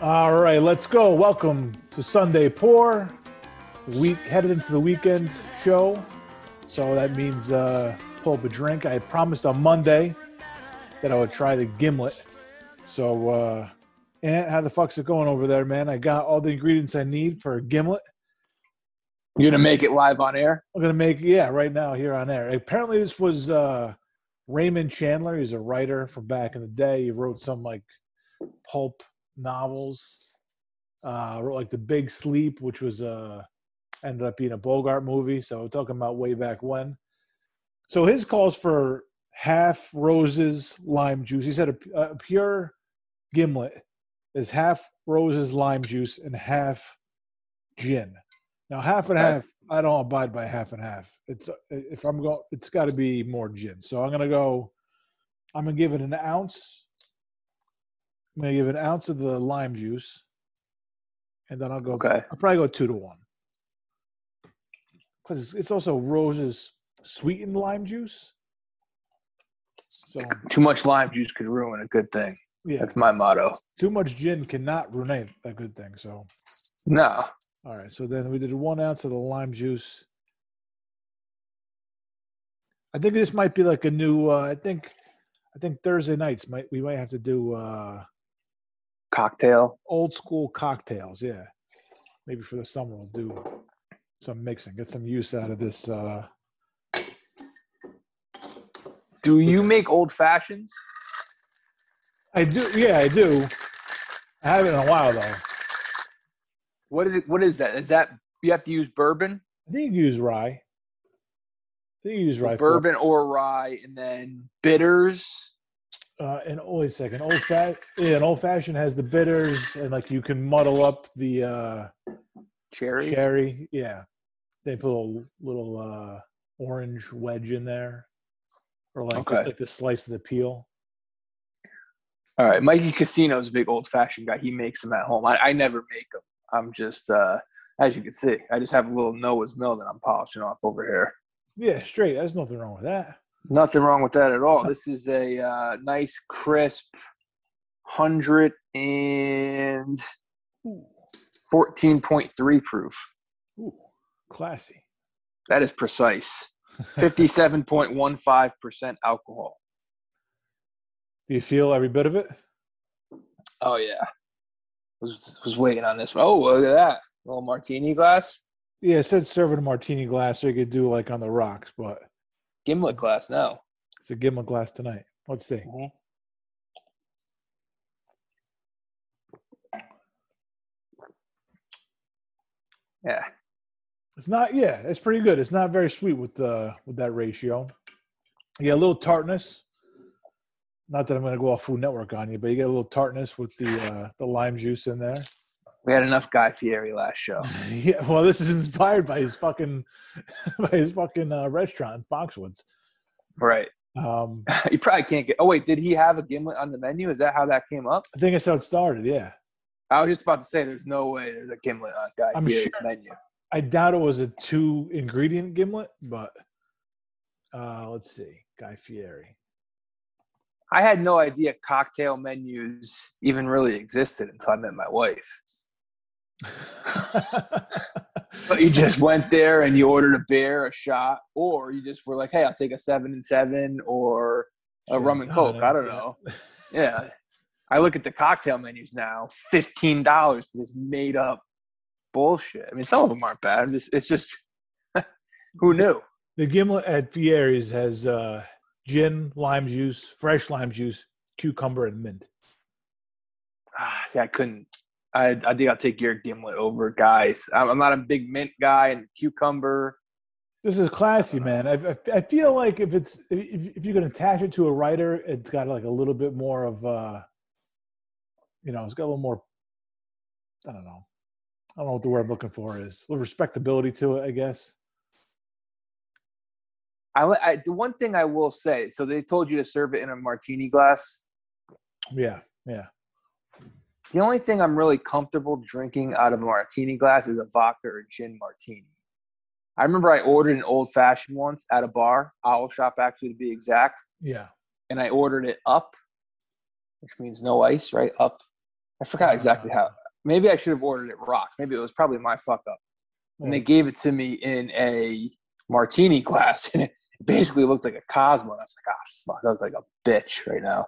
All right, let's go. Welcome to Sunday Pour. Week headed into the weekend show, so that means uh, pull up a drink. I promised on Monday that I would try the gimlet. So, uh, Ant, how the fuck's it going over there, man? I got all the ingredients I need for a gimlet. You're gonna make it live on air. I'm gonna make yeah right now here on air. Apparently, this was uh, Raymond Chandler. He's a writer from back in the day. He wrote some like pulp novels. Uh, wrote like The Big Sleep, which was uh, ended up being a Bogart movie. So we're talking about way back when. So his calls for half Rose's lime juice. He said a, a pure gimlet is half Rose's lime juice and half gin. Now half and half, I don't abide by half and half. It's if I'm going, it's got to be more gin. So I'm gonna go. I'm gonna give it an ounce. I'm gonna give an ounce of the lime juice, and then I'll go. Okay. I'll probably go two to one because it's also Rose's sweetened lime juice. So Too much lime juice could ruin a good thing. yeah, That's my motto. too much gin cannot ruin a good thing. So No. all right, so then we did one ounce of the lime juice. I think this might be like a new. Uh, I think, I think Thursday nights might we might have to do uh, Cocktail. old school cocktails. Yeah, maybe for the summer we'll do some mixing, get some use out of this. Uh, Do you make old fashions? I do, yeah, I do. I haven't in a while though. What is it? What is that? Is that you have to use bourbon, I think you use rye. I think you use rye. for- bourbon or rye, and then bitters? Uh, and oh, wait a second. Old fat, yeah, an old fashioned has the bitters, and like you can muddle up the uh, Cherries. cherry. Yeah, they put a little, uh, orange wedge in there, or like just like the slice of the peel. All right, Mikey Casino's a big old fashioned guy. He makes them at home. I, I never make them. I'm just, uh, as you can see, I just have a little Noah's Mill that I'm polishing off over here. Yeah, straight. There's nothing wrong with that. Nothing wrong with that at all. This is a uh, nice, crisp, hundred and fourteen point three proof. ooh, classy. That is precise. Fifty-seven point one five percent alcohol. Do you feel every bit of it? Oh yeah, was was waiting on this one. Oh look at that little martini glass, Yeah, it said serve in a martini glass, so you could do like on the rocks, but gimlet glass. No, it's a gimlet glass tonight. Let's see. yeah, It's not. Yeah, it's pretty good. It's not very sweet with the with that ratio. You get a little tartness. Not that I'm going to go off Food Network on you, but you get a little tartness with the uh, the lime juice in there. We had enough Guy Fieri last show. yeah, well, this is inspired by his fucking by his fucking uh, restaurant, Foxwoods. Right. Um, you probably can't get. Oh wait, did he have a gimlet on the menu? Is that how that came up? I think that's how it started. Yeah, I was just about to say, there's no way there's a gimlet on Guy I'm Fieri's sure- menu. I doubt it was a two ingredient gimlet, but uh, let's see, Guy Fieri. I had no idea cocktail menus even really existed until I met my wife. But you just went there and you ordered a beer, a shot, or you just were like, "Hey, I'll take a seven and seven or a rum and coke." I don't know. Yeah, I look at the cocktail menus now, fifteen dollars for this made up bullshit. I mean, some of them aren't bad. It's, it's just who knew? The gimlet at Fieri's has uh, gin, lime juice, fresh lime juice, cucumber, and mint. Ah, see, I couldn't. I I think I'll take your gimlet over, guys. I'm, I'm not a big mint guy, and cucumber. This is classy, man. I, I, feel like if it's if, if you can attach it to a writer, it's got like a little bit more of uh, you know, it's got a little more. I don't know. I don't know what the word I'm looking for is. A little respectability to it, I guess. I, I the one thing I will say. So they told you to serve it in a martini glass. Yeah, yeah. The only thing I'm really comfortable drinking out of a martini glass is a vodka or gin martini. I remember I ordered an old fashioned once at a bar, Owl Shop actually to be exact, Yeah. and I ordered it up, which means no ice, right? Up. I forgot exactly how. Maybe I should have ordered it rocks. Maybe it was probably my fuck up. And they gave it to me in a martini glass, and it basically looked like a Cosmo. And I was like, ah, fuck, I was like a bitch right now.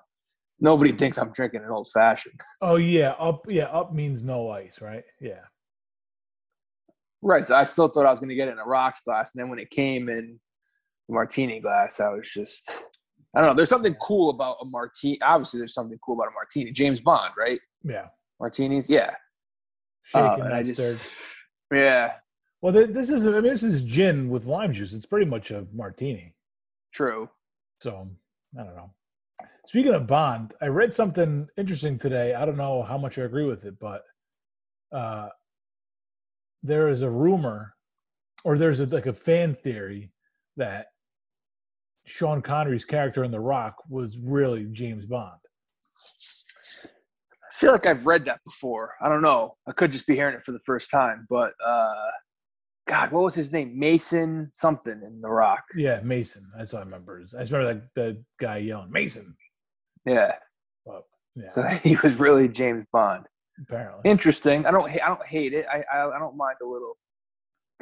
Nobody thinks I'm drinking an old fashioned. Oh yeah, up yeah, up means no ice, right? Yeah. Right. So I still thought I was going to get it in a rocks glass, and then when it came in martini glass, I was just, I don't know. There's something cool about a martini. Obviously, there's something cool about a martini. James Bond, right? Yeah. Martinis, yeah. Shaken, Uh, and I just- Yeah, Well, this is I mean, this is gin with lime juice. It's pretty much a martini. true. So I don't know. Speaking of Bond, I read something interesting today. I don't know how much I agree with it, but uh, there is a rumor, or there's a, like a fan theory that Sean Connery's character in The Rock was really James Bond. I feel like I've read that before. I don't know. I could just be hearing it for the first time, but uh, God, what was his name? Mason something in The Rock. Yeah, Mason. That's all I remember. I just remember like the guy yelling Mason. Yeah. Yeah, So he was really James Bond. apparently. Interesting. I don't. I don't hate it. I. I, I don't mind a little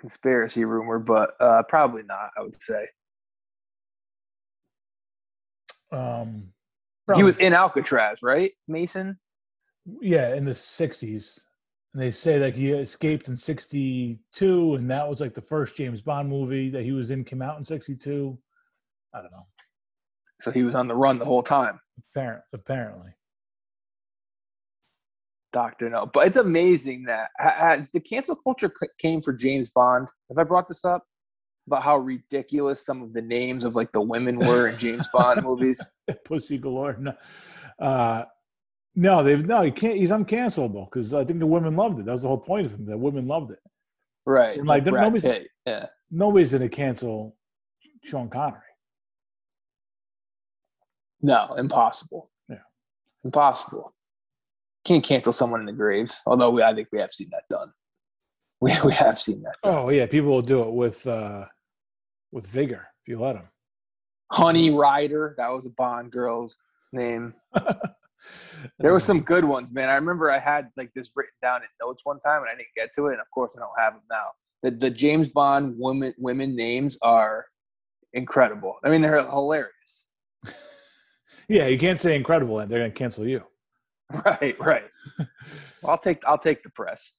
conspiracy rumor, but uh, probably not. I would say um, he was in Alcatraz, right? Mason. yeah in the 60s and they say like he escaped in 62 and that was like the first james bond movie that he was in came out in 62 i don't know So he was on the run the whole time. Apparent, apparently Doctor No. But it's amazing that ha- has the cancel culture came for James Bond. Have I brought this up about how ridiculous some of the names of like the women were in James Bond movies? pussy galore no uh no they've no he can't he's uncancelable because i think the women loved it that was the whole point of him the women loved it Right. And, like, like nobody's- Pitt. Yeah. nobody's gonna cancel sean connery No, impossible. Yeah. Impossible. Can't cancel someone in the grave. Although we, I think we have seen that done. We we have seen that. Done. oh yeah people will do it with uh with vigor if you let them Honey Rider. That was a Bond girl's name. There were some good ones, man. I remember I had like this written down in notes one time, and I didn't get to it. And of course, I don't have them now. The the James Bond women women names are incredible. I mean, they're hilarious. yeah you can't say incredible and they're gonna cancel you Right, right. I'll take I'll take the press.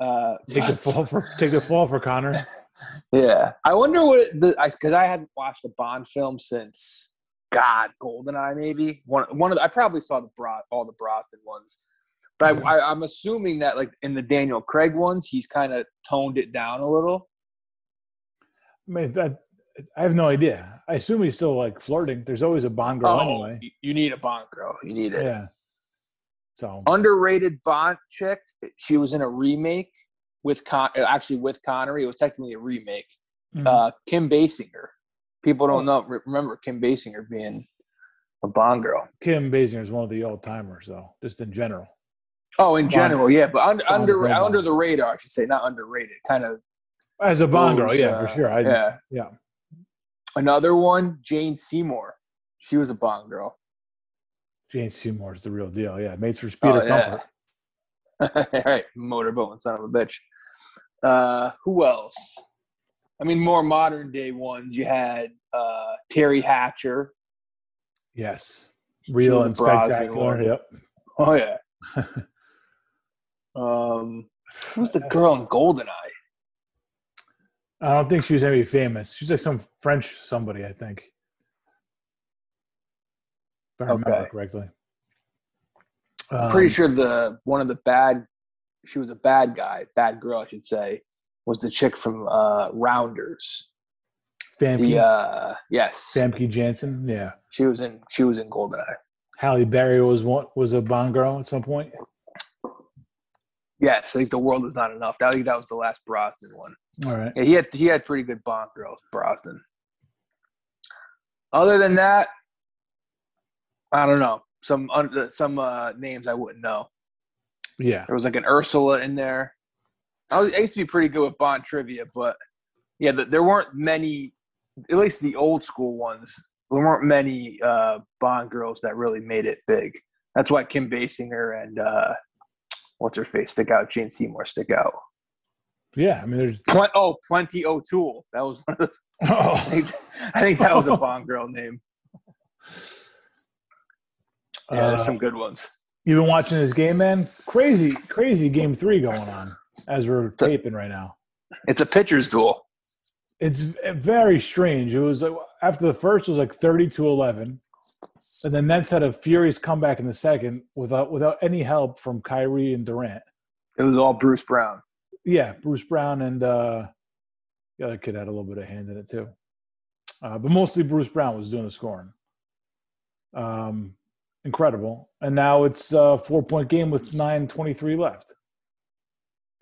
Uh, take the fall for take the fall for connor yeah, I wonder what the because I, hadn't watched a Bond film since God Goldeneye maybe one one of the, I probably saw the Bro, all the Brosnan ones, but. I, I, I'm assuming that like in the Daniel Craig ones he's kind of toned it down a little. I mean, that I have no idea. I assume he's still like flirting. There's always a Bond girl anyway. Oh, you- you need a Bond girl. You need it. Yeah. So Underrated Bond chick. She was in a remake with Con actually with Connery. It was technically a remake. mhm. uh, Kim Basinger. People Oh. don't know remember Kim Basinger being a Bond girl. Kim Basinger is one of the old timers, though, just in general. Oh, in Bond- general, yeah, but under Bond under, under the radar, I should say, not underrated. Kind of As a Bond girl, yeah, uh, for sure. I, yeah. yeah. Another one, Jane Seymour. She was a Bond girl. Jane Seymour is the real deal. Yeah, mates for speed Oh, or yeah. comfort. All right, motorboat, son of a bitch. Uh, who else? I mean, more modern day ones. You had uh, Teri Hatcher. Yes, real was and Brosnan spectacular. Yep. Oh yeah. um, who's the girl in Goldeneye? I don't think she was any famous. She's like some French somebody, I think. If I remember Okay. correctly. I'm pretty Um, sure the one of the bad she was a bad guy, bad girl, I should say, was the chick from uh Rounders. Famke, The uh yes. Famke Janssen. Yeah. She was in she was in Goldeneye. Halle Berry was one was a Bond girl at some point. Yes, I think the world was not enough. That, I think that was the last Brosnan one. All right. Yeah, he had he had pretty good Bond girls, Brosnan. Other than that, I don't know. Some un- some uh, names I wouldn't know. Yeah. There was like an Ursula in there. I, was, I used to be pretty good with Bond trivia, but yeah, th there weren't many. At least the old school ones, there weren't many uh, Bond girls that really made it big. That's why Kim Basinger and uh, what's her face stick out. Jane Seymour stick out. Yeah, I mean, there's Pl- oh, Plenty O'Toole. That was one of the. I, oh, think, I think that was a Bond girl name. Yeah, there's Uh, some good ones. you've been watching this game, man. Crazy, crazy game three going on as we're taping right now. It's a pitcher's duel. It's very strange. It was like after the first it was like thirty to eleven, and then Nets had a furious comeback in the second without without any help from Kyrie and Durant. It was all Bruce Brown. Yeah, Bruce Brown and uh, the other kid had a little bit of hand in it too, uh, but mostly Bruce Brown was doing the scoring. Um, incredible, and now it's a four point game with nine twenty three left.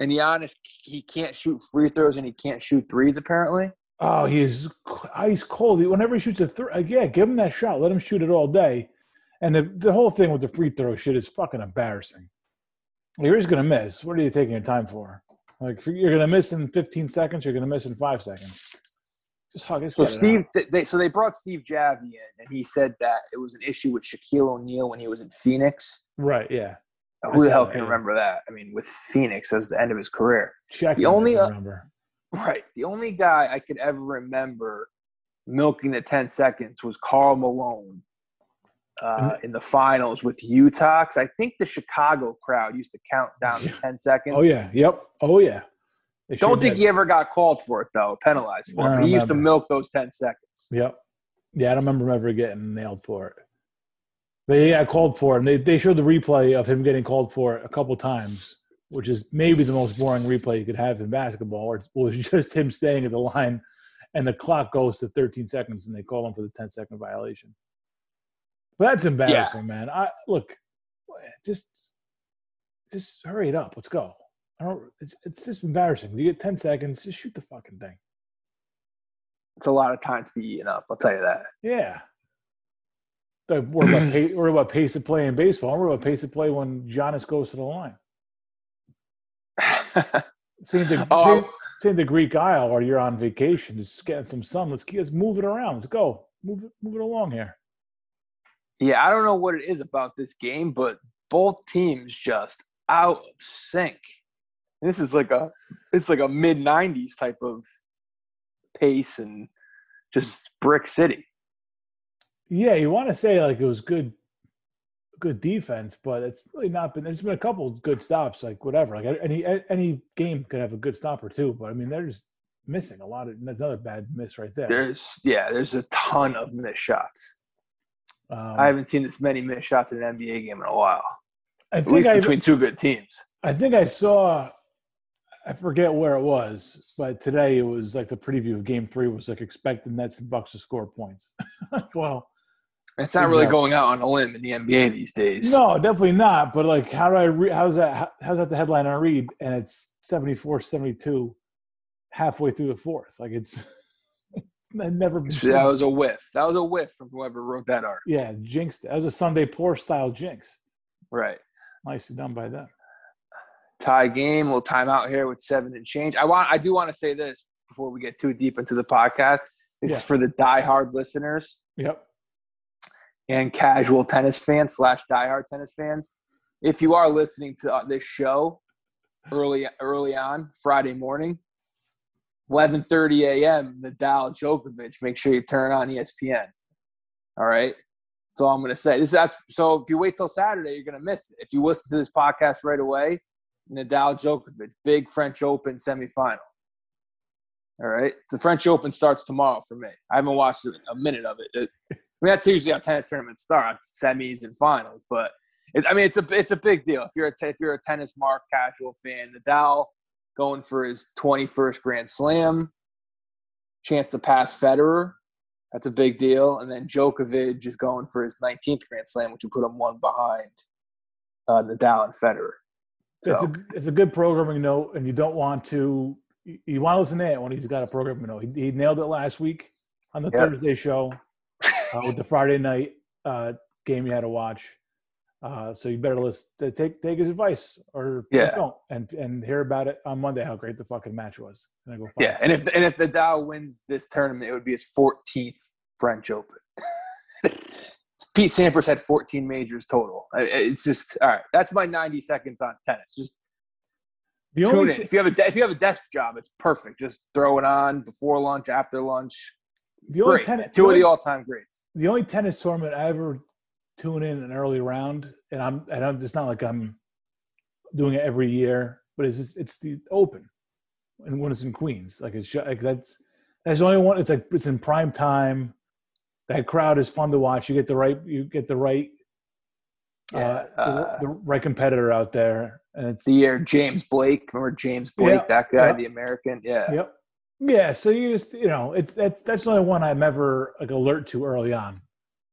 And Giannis, he can't shoot free throws and he can't shoot threes. Apparently, Oh, he is oh, ice cold. Whenever he shoots a three, yeah, give him that shot. Let him shoot it all day. And the, the whole thing with the free throw shit is fucking embarrassing. You're just gonna miss. What are you taking your time for? Like you're gonna miss in 15 seconds. You're gonna miss in five seconds. Just hug. Just so Steve, they, so they brought Steve Javie in, and he said that it was an issue with Shaquille O'Neal when he was in Phoenix. Right? Yeah. Who the hell can remember that? I mean, with Phoenix as the end of his career. Check. The only, uh. Right. The only guy I could ever remember milking the 10 seconds was Karl Malone uh, in the finals with Utah. 'cause I think the Chicago crowd used to count down to 10 seconds. Oh yeah. Yep. Oh yeah. They Don't think he ever got called for it, though, penalized for it. He used to milk those 10 seconds. Yep. Yeah, I don't remember him ever getting nailed for it. But he got called for. And they, they showed the replay of him getting called for it a couple times, which is maybe the most boring replay you could have in basketball, where it was just him staying at the line and the clock goes to 13 seconds and they call him for the 10 second violation. But that's embarrassing, man. I look, just just hurry it up. Let's go. I don't it's, it's just embarrassing. You get 10 seconds, just shoot the fucking thing. It's a lot of time to be eaten up, I'll tell you that. Yeah. Don't worry about pace, worry about pace of play in baseball. Don't worry about pace of play when Giannis goes to the line. Same the, Oh, same, oh. same the Greek Isle, or you're on vacation, just getting some sun. Let's let's move it around. Let's go. Move it, move it along here. yeah, I don't know what it is about this game, but both teams just out of sync. This is like a it's like a mid '90s type of pace and just brick city. Yeah, you want to say like it was good, good defense, but it's really not been. There's been a couple good stops, like whatever. Like any any game could have a good stop or two, but I mean they're just missing a lot of another bad miss right there. There's yeah, there's a ton of missed shots. Um, I haven't seen this many missed shots in an NBA game in a while. I At least I, between two good teams. I think I saw. I forget where it was, but today it was like the preview of Game Three was like expecting Nets and Bucks to score points. well, It's not really going out on a limb in the NBA these days. no, definitely not. But like, how do I? Re- how's that? How, how's that the headline I read? And it's 74-72 halfway through the fourth. Like it's, it's never been. That was a whiff. That was a whiff from whoever wrote that art. yeah, jinxed. That was a Sunday Pour style jinx. Right. Nicely done by them. tie game. We'll time out here with seven and change. I want. I do want to say this before we get too deep into the podcast. This Yeah. is for the diehard listeners Yep. And casual tennis fans slash diehard tennis fans. If you are listening to uh, this show early early on Friday morning, 11:30 a.m. Nadal Djokovic. Make sure you turn on ESPN. All right. That's all I'm going to say. This that's so. If you wait till Saturday, you're going to miss it. If you listen to this podcast right away, Nadal Djokovic, big French Open semifinal. All right, the French Open starts tomorrow for me. I haven't watched a minute of it. I mean, that's usually how tennis tournaments start, semis and finals. But it, I mean, it's a it's a big deal if you're a if you're a tennis mark casual fan. Nadal going for his 21st Grand Slam, chance to pass Federer. That's a big deal. And then Djokovic is going for his 19th Grand Slam, which would put him one behind uh, Nadal and Federer. It's a it's a good programming note, and you don't want to you, you want to listen to it when he's got a programming note. He, he nailed it last week on the Yep. Thursday show uh, with the Friday night uh, game you had to watch. Uh, so you better listen, take take his advice or Yeah. don't, and and hear about it on Monday how great the fucking match was. And I go, yeah, and if and if Nadal wins this tournament, it would be his 14th French Open. Pete Sampras had 14 majors total. It's just all right. That's my 90 seconds on tennis. Just the tune in. if you have a de- if you have a desk job, it's perfect. Just throw it on before lunch, after lunch. The only Great. tennis, two the only, of the all-time greats. The only tennis tournament I ever tune in an early round, and I'm and I'm it's not like I'm doing it every year, but it's just, it's the Open, and when it's in Queens, like it's like that's that's the only one. It's like it's in prime time that crowd is fun to watch. You get the right you get the right yeah, uh, uh, the, the, right competitor out there. And it's the year James Blake. Remember James Blake, yeah, that guy, yeah. the American. Yeah. Yep. Yeah. So you just you know it's that's that's the only one I'm ever like alert to early on.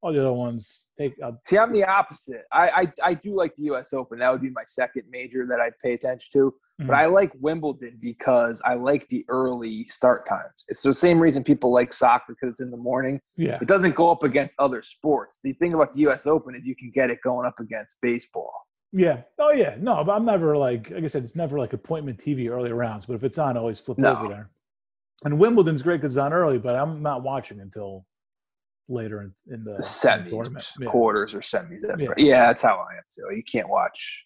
All the other ones take. Uh, See, I'm the opposite. I, I I do like the U.S. Open. That would be my second major that I'd pay attention to. Mm-hmm. But I like Wimbledon because I like the early start times. It's the same reason people like soccer because it's in the morning. Yeah. It doesn't go up against other sports. The thing about the US Open is you can get it going up against baseball. Yeah. Oh yeah. No, but I'm never like like I said, it's never like appointment TV early rounds. But if it's on, I always flip no. over there. And Wimbledon's great because it's on early, but I'm not watching until later in, in the, the semis, yeah. quarters or semis. Yeah. yeah, that's how I am too. You can't watch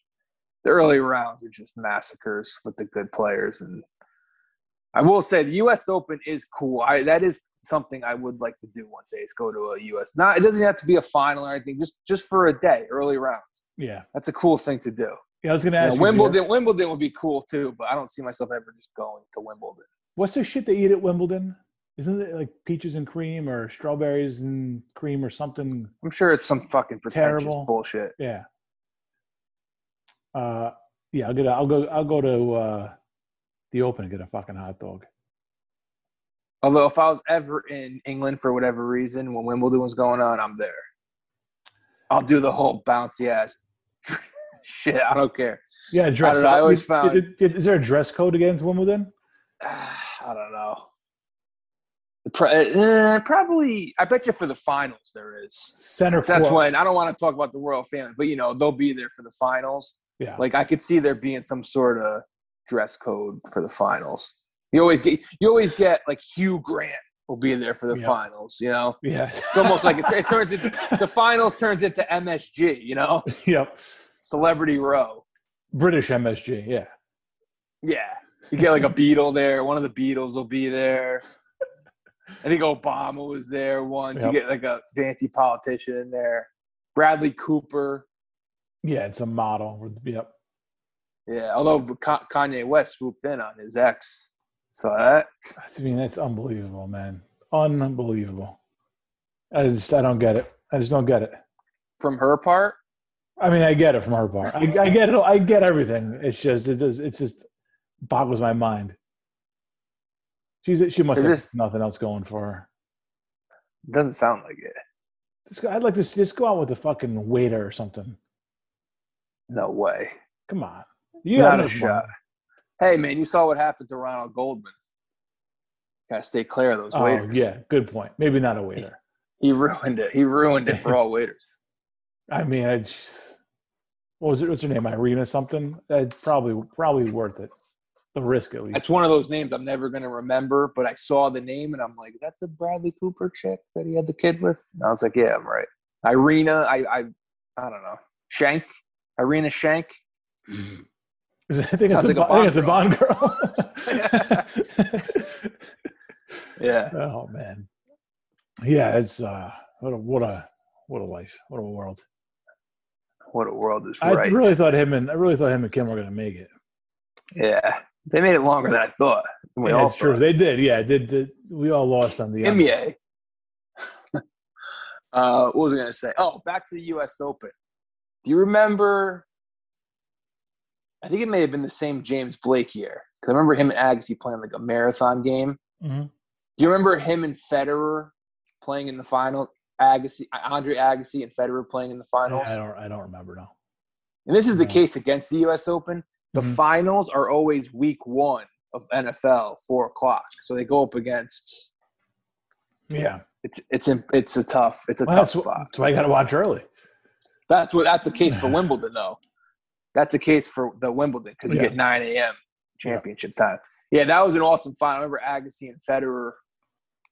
the early rounds are just massacres with the good players. And I will say the U.S. Open is cool. I that is something I would like to do one day is go to a U.S. Not it doesn't have to be a final or anything. Just just for a day, early rounds. Yeah, that's a cool thing to do. Yeah, I was going to ask you know, Wimbledon. Wimbledon would be cool too, but I don't see myself ever just going to Wimbledon. What's the shit they eat at Wimbledon? Isn't it like peaches and cream or strawberries and cream or something? I'm sure it's some fucking pretentious terrible. bullshit. Yeah. Uh, yeah, I'll get. A, I'll go. I'll go to uh, the Open and get a fucking hot dog. Although, if I was ever in England for whatever reason when Wimbledon was going on, I'm there. I'll do the whole bouncy ass shit. I don't care. Yeah, dress. I, I always found. Is, there a dress code against Wimbledon? I don't know. Uh, probably, I bet you for the finals there is. Center. That's when I don't want to talk about the royal family, but you know they'll be there for the finals. Yeah. Like I could see there being some sort of dress code for the finals. You always get you always get like Hugh Grant will be there for the yep. finals. You know. Yeah. It's almost like it, it turns into the finals turns into MSG. You know. Yep. Celebrity row. British MSG. Yeah. Yeah. You get like a Beatle there. One of the Beatles will be there. I think Obama was there once. Yep. You get like a fancy politician in there. Bradley Cooper. Yeah, it's a model. Yep. Yeah, although Kanye West swooped in on his ex. So that. I mean, that's unbelievable, man. Unbelievable. I just, I don't get it. I just don't get it. From her part? I mean, I get it from her part. I, I get it. I get everything. It's just, it does, it's just boggles my mind. She's she must have just, nothing else going for her. Doesn't sound like it. I'd like to just go out with a fucking waiter or something. No way. Come on. You Not a shot. Hey man, you saw what happened to Ronald Goldman. Gotta stay clear of those oh, waiters. Yeah, good point. Maybe not a waiter. He, he ruined it. He ruined it for all waiters. I mean, I just, what was it? What's her name? Irina something. It's probably probably worth it the risk at least. It's one of those names I'm never going to remember, but I saw the name and I'm like, is that the Bradley Cooper chick that he had the kid with? And I was like, yeah, I'm right. Irina, I, I, I don't know, Shank, Irina Shank. Mm-hmm. I think, it's like a, I think it's a Bond girl. yeah. Oh man. Yeah, it's uh, what a what a what a life, what a world. What a world is right. I really thought him and I really thought him and Kim were going to make it. Yeah, they made it longer than I thought. We yeah, that's true. They did. Yeah, did. did we all lost on the NBA. uh, what was I going to say? Oh, back to the U.S. Open. Do you remember? I think it may have been the same James Blake year. Because I remember him and Agassi playing like a marathon game. Mm-hmm. Do you remember him and Federer playing in the final? Agassi, Andre Agassi, and Federer playing in the finals. I don't. I don't remember now. And this is the case against the U.S. Open. The mm-hmm. finals are always week one of NFL, four o'clock. So they go up against. Yeah, it's it's it's a tough it's a well, tough that's, spot. That's why you got to watch early. That's what that's a case for Wimbledon though. That's a case for the Wimbledon because you yeah. get nine a.m. championship yeah. time. Yeah, that was an awesome final. I remember Agassi and Federer.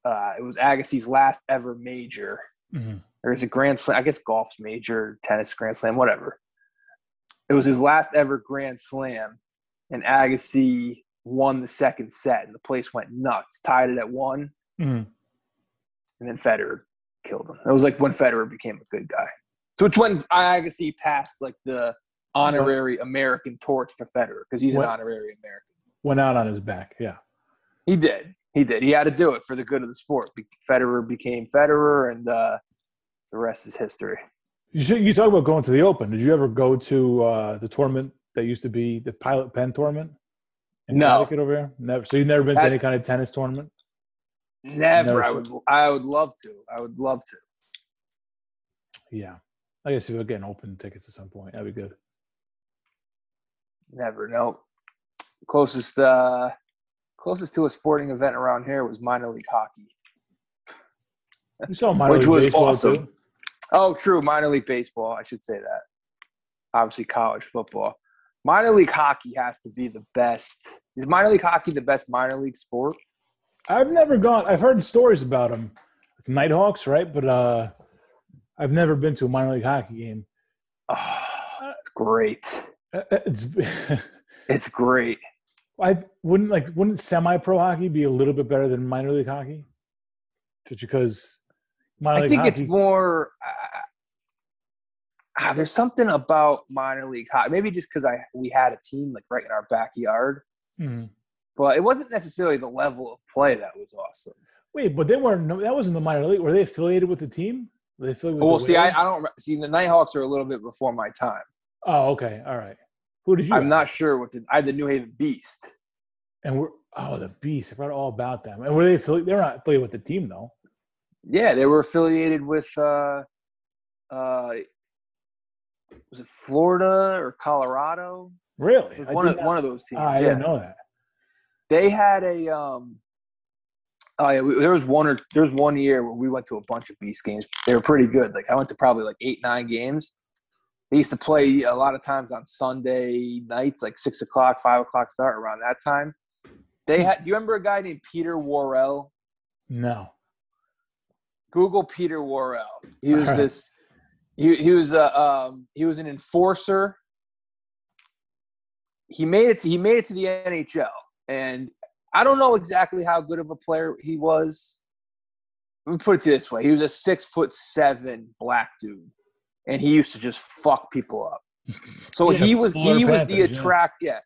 Uh, it was Agassi's last ever major, mm-hmm. is it Grand Slam? I guess golf's major, tennis Grand Slam, whatever. It was his last ever Grand Slam, and Agassi won the second set, and the place went nuts, tied it at one, mm-hmm. and then Federer killed him. It was like when Federer became a good guy. So it's when Agassi passed like the honorary American torch to Federer because he's an honorary American. Went out on his back, yeah. He did. He did. He had to do it for the good of the sport. Federer became Federer, and uh, the rest is history. You you talk about going to the Open. Did you ever go to uh, the tournament that used to be the Pilot Pen tournament? No, over here. Never. So you've never been that, to any kind of tennis tournament? Never. never I would. I would love to. I would love to. Yeah, I guess if we're getting open tickets at some point, that'd be good. Never. No. Closest. uh Closest to a sporting event around here was minor league hockey. You saw minor Which league was baseball awesome. Too? Oh, true. Minor league baseball. I should say that. Obviously, college football. Minor league hockey has to be the best. Is minor league hockey the best minor league sport? I've never gone. I've heard stories about them, Nighthawks, right? But uh, I've never been to a minor league hockey game. Oh, it's great. Uh, uh, it's it's great. I wouldn't like wouldn't semi-pro hockey be a little bit better than minor league hockey? Just because I think hockey, it's more. Uh, there's something about minor league hockey. Maybe just because I we had a team like right in our backyard, mm-hmm. but it wasn't necessarily the level of play that was awesome. Wait, but they weren't. No, that wasn't the minor league. Were they affiliated with the team? Were they affiliated well, see, I, I, don't see the Nighthawks are a little bit before my time. Oh, okay, all right. Who did you? I'm have? not sure what the I had the New Haven Beast. And we're oh the Beast. I forgot all about them. And were they affiliated? They're not affiliated with the team though. Yeah, they were affiliated with uh, uh, was it Florida or Colorado? Really? One of not, one of those teams. I yeah. didn't know that. They had a um. Oh yeah, we, there was one or there was one year where we went to a bunch of Beast games. They were pretty good. Like I went to probably like eight nine games, they used to play a lot of times on Sunday nights, like six o'clock, five o'clock start around that time. They had. Do you remember a guy named Peter Worrell? No. Google Peter Worrell. He was right. this. He he was a um, he was an enforcer. He made it. To, he made it to the NHL, and I don't know exactly how good of a player he was. Let me put it to this way: he was a six foot seven black dude and he used to just fuck people up. So yeah, he was Florida he was the attract yeah. yeah.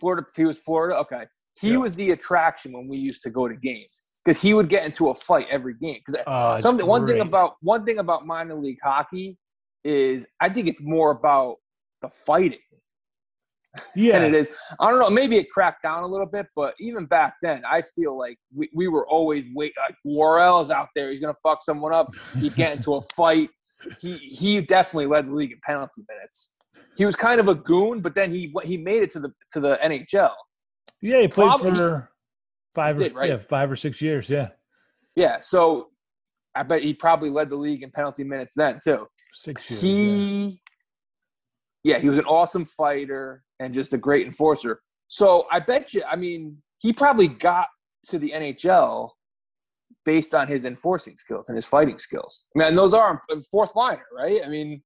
Florida he was Florida okay he yeah. was the attraction when we used to go to games because he would get into a fight every game because uh, oh, something one thing about one thing about minor league hockey is I think it's more about the fighting yeah it is I don't know maybe it cracked down a little bit but even back then I feel like we, we were always wait like Worrell's out there he's gonna fuck someone up he get into a fight he he definitely led the league in penalty minutes. He was kind of a goon, but then he he made it to the to the NHL. Yeah, he played Probably, for five or did, right? yeah, five or six years. Yeah, yeah. So I bet he probably led the league in penalty minutes then too. Six years. He, yeah. yeah, he was an awesome fighter and just a great enforcer. So I bet you. I mean, he probably got to the NHL based on his enforcing skills and his fighting skills. I mean, those are fourth liner, right? I mean,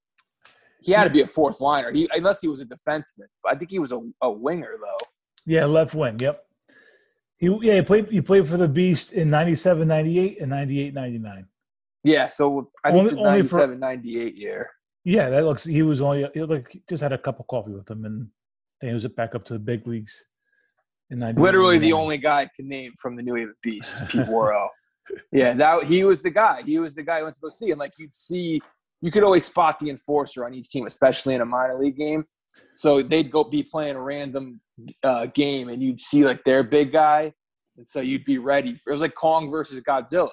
he had to be a fourth liner, he, unless he was a defenseman. But I think he was a, a winger, though. Yeah, left wing. Yep. He yeah he played he played for the Beast in 97, 98, and 98, 99. Yeah, so I think only, the 97, for, 98 year. Yeah, that looks. He was only he like just had a cup of coffee with him, and then he was back up to the big leagues. In Literally the only guy I can name from the New Haven Beast, Pete Worrell yeah, that he was the guy. He was the guy I went to go see, and like you'd see, you could always spot the enforcer on each team, especially in a minor league game. So they'd go be playing a random uh, game, and you'd see like their big guy, and so you'd be ready. For, it was like Kong versus Godzilla.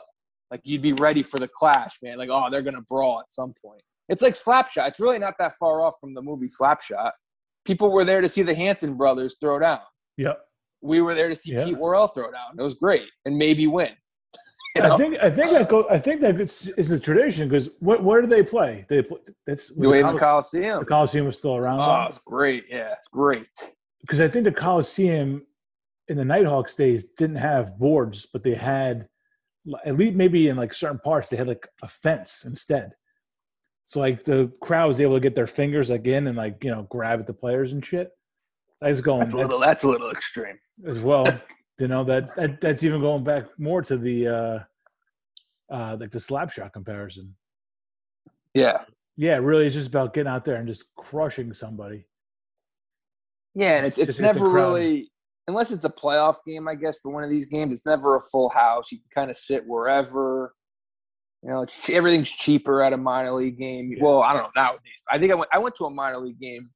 Like you'd be ready for the clash, man. Like oh, they're gonna brawl at some point. It's like Slapshot. It's really not that far off from the movie Slapshot. People were there to see the Hanson brothers throw down. Yep. We were there to see Pete Worrell throw down. It was great, and maybe win. know? I think I think that go, I think that it's, it's a tradition because where, where do they play? They play that's New Haven Coliseum. The Coliseum was still around. Oh, it's great. Yeah, it's great. Because I think the Coliseum in the Nighthawks days didn't have boards, but they had at least maybe in like certain parts they had like a fence instead. So like the crowd was able to get their fingers like in and like you know grab at the players and shit. That's going. That's a little. That's a little extreme as well. you know that, that that's even going back more to the uh uh like the slap shot comparison. Yeah. Yeah, really, it's just about getting out there and just crushing somebody. Yeah, and it's it's never really unless it's a playoff game, I guess, for one of these games, it's never a full house. You can kind of sit wherever. You know, everything's cheaper at a minor league game. Yeah. Well, I don't know nowadays. I think I went. I went to a minor league game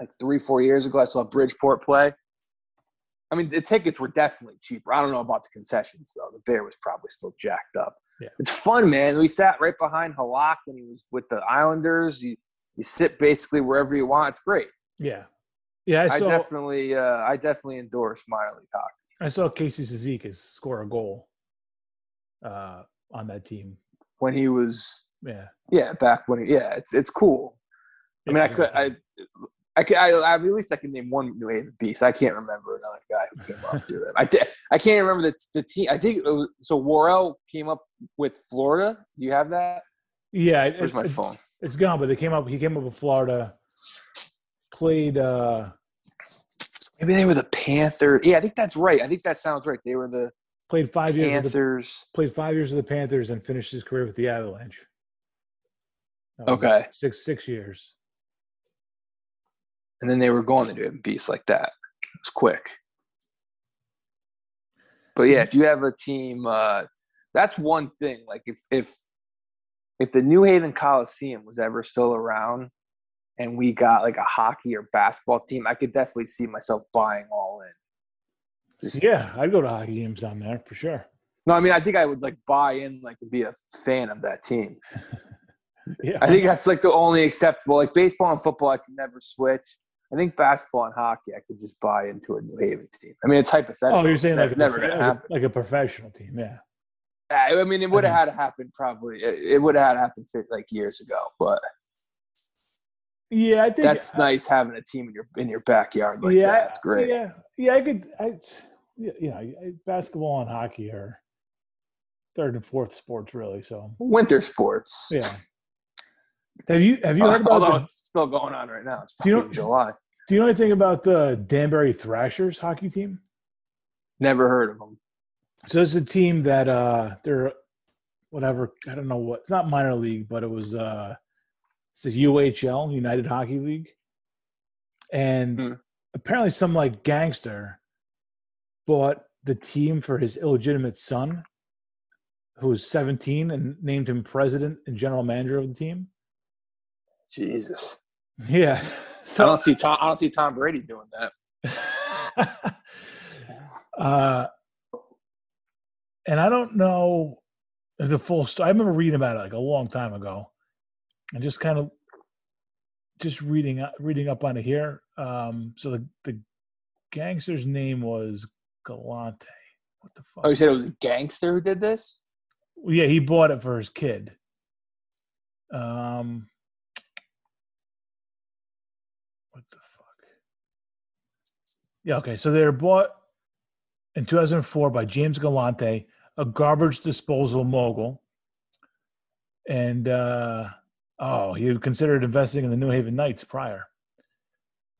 like three, four years ago. I saw Bridgeport play. I mean, the tickets were definitely cheaper. I don't know about the concessions though. The bear was probably still jacked up. Yeah. It's fun, man. We sat right behind Halak when he was with the Islanders. You you sit basically wherever you want. It's great. Yeah, yeah. I, saw, I definitely, uh, I definitely endorse Miley hockey. I saw Casey Cizikas score a goal uh, on that team when he was. Yeah. Yeah, back when he. Yeah, it's it's cool. I mean, I could. I I can, I, I, at least I can name one New Haven beast. I can't remember another guy who came up to it. I, I can't remember the the team. I think was, so. Worrell came up with Florida. Do you have that? Yeah. Where's it, my phone? It's gone, but they came up. He came up with Florida. Played. uh Maybe they were the Panthers. Yeah, I think that's right. I think that sounds right. They were the played five years. Panthers. The, played five years of the Panthers and finished his career with the Avalanche. Okay. Six six years and then they were going to do it beasts like that. It was quick. But yeah, if you have a team, uh, that's one thing. Like if if if the New Haven Coliseum was ever still around, and we got like a hockey or basketball team, I could definitely see myself buying all in. Just, yeah, I'd go to hockey games down there for sure. No, I mean I think I would like buy in, like be a fan of that team. yeah, I think that's like the only acceptable. Like baseball and football, I could never switch. I think basketball and hockey, I could just buy into a New Haven team. I mean, it's hypothetical. Oh, you're saying like never going to happen. Like a professional team, yeah. I mean, it would have had to happen probably. It would have had to happen like years ago, but yeah, I think that's nice having a team in your in your backyard like yeah, that. It's great. Yeah, yeah, I could. I, you know, basketball and hockey are third and fourth sports, really. So winter sports. Yeah. Have you have you heard about? Although the, it's still going on right now. It's do you know, July. Do you know anything about the Danbury Thrashers hockey team? Never heard of them. So it's a team that uh they're whatever I don't know what it's not minor league, but it was uh it's the UHL United Hockey League, and hmm. apparently some like gangster bought the team for his illegitimate son, who was 17, and named him president and general manager of the team. Jesus. Yeah. So I don't see Tom. I don't see Tom Brady doing that. uh, and I don't know the full story. I remember reading about it like a long time ago, and just kind of just reading reading up on it here. Um, so the the gangster's name was Galante. What the fuck? Oh, you said it was a gangster who did this? Well, yeah, he bought it for his kid. Um, what the fuck? Yeah, okay. So they were bought in 2004 by James Galante, a garbage disposal mogul. And uh, oh, he considered investing in the New Haven Knights prior,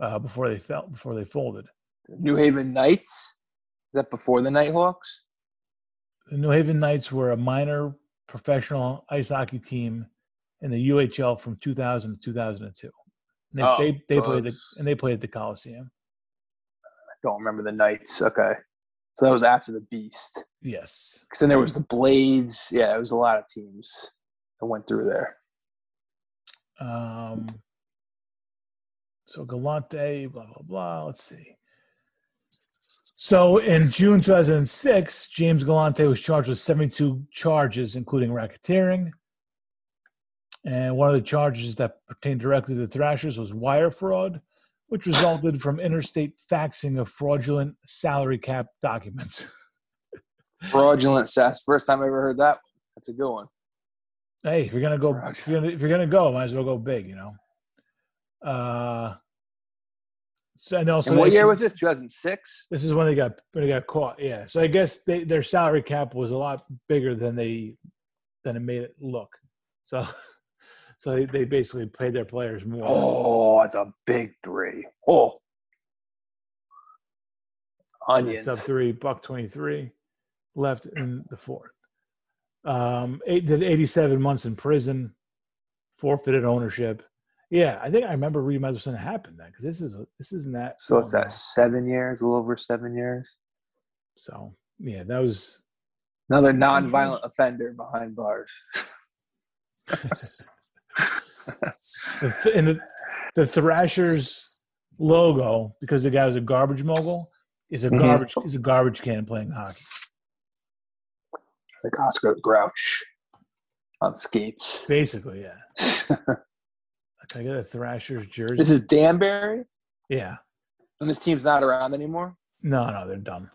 uh, before they fell, before they folded. New Haven Knights? Is that before the Nighthawks? The New Haven Knights were a minor professional ice hockey team in the UHL from 2000 to 2002. They oh, they, they played the and they played at the Coliseum. I don't remember the Knights. Okay, so that was after the Beast. Yes, because then there was the Blades. Yeah, it was a lot of teams that went through there. Um. So Galante, blah blah blah. Let's see. So in June 2006, James Galante was charged with 72 charges, including racketeering, and one of the charges that pertained directly to the Thrashers was wire fraud, which resulted from interstate faxing of fraudulent salary cap documents. fraudulent SAS. First time I ever heard that. That's a good one. Hey, if you're gonna go, if you're gonna, if you're gonna go, might as well go big, you know. Uh, So and also and what they- year was this? 2006. This is when they got when they got caught. Yeah. So I guess they, their salary cap was a lot bigger than they than it made it look. So so they, they basically paid their players more. Oh, it's a big three. Oh, It's up three, buck twenty three, left in the fourth. Um, eight, did eighty seven months in prison, forfeited ownership. Yeah, I think I remember reading about something happened then because this is a, this isn't that. So it's that seven years, a little over seven years. So yeah, that was Another non-violent offender behind bars. the th- and the, the Thrashers logo because the guy was a garbage mogul is a Mhm. garbage is a garbage can playing hockey. Like Oscar Grouch on skates. Basically, yeah. Can I get a Thrashers jersey? This is Danbury, yeah. and this team's not around anymore. No, no, they're dumb.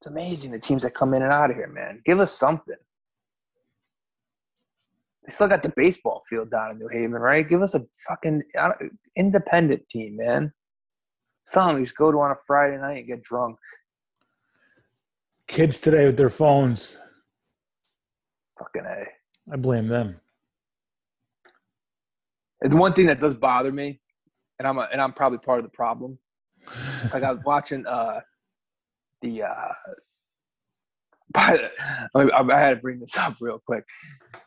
It's amazing the teams that come in and out of here, man. Give us something. They still got the baseball field down in New Haven, right? Give us a fucking independent team, man. Some you just go to on a Friday night and get drunk. Kids today with their phones, Fucking a. I blame them. The one thing that does bother me, and I'm a, and I'm probably part of the problem. Like I was watching uh, the. Uh, but I I had to bring this up real quick.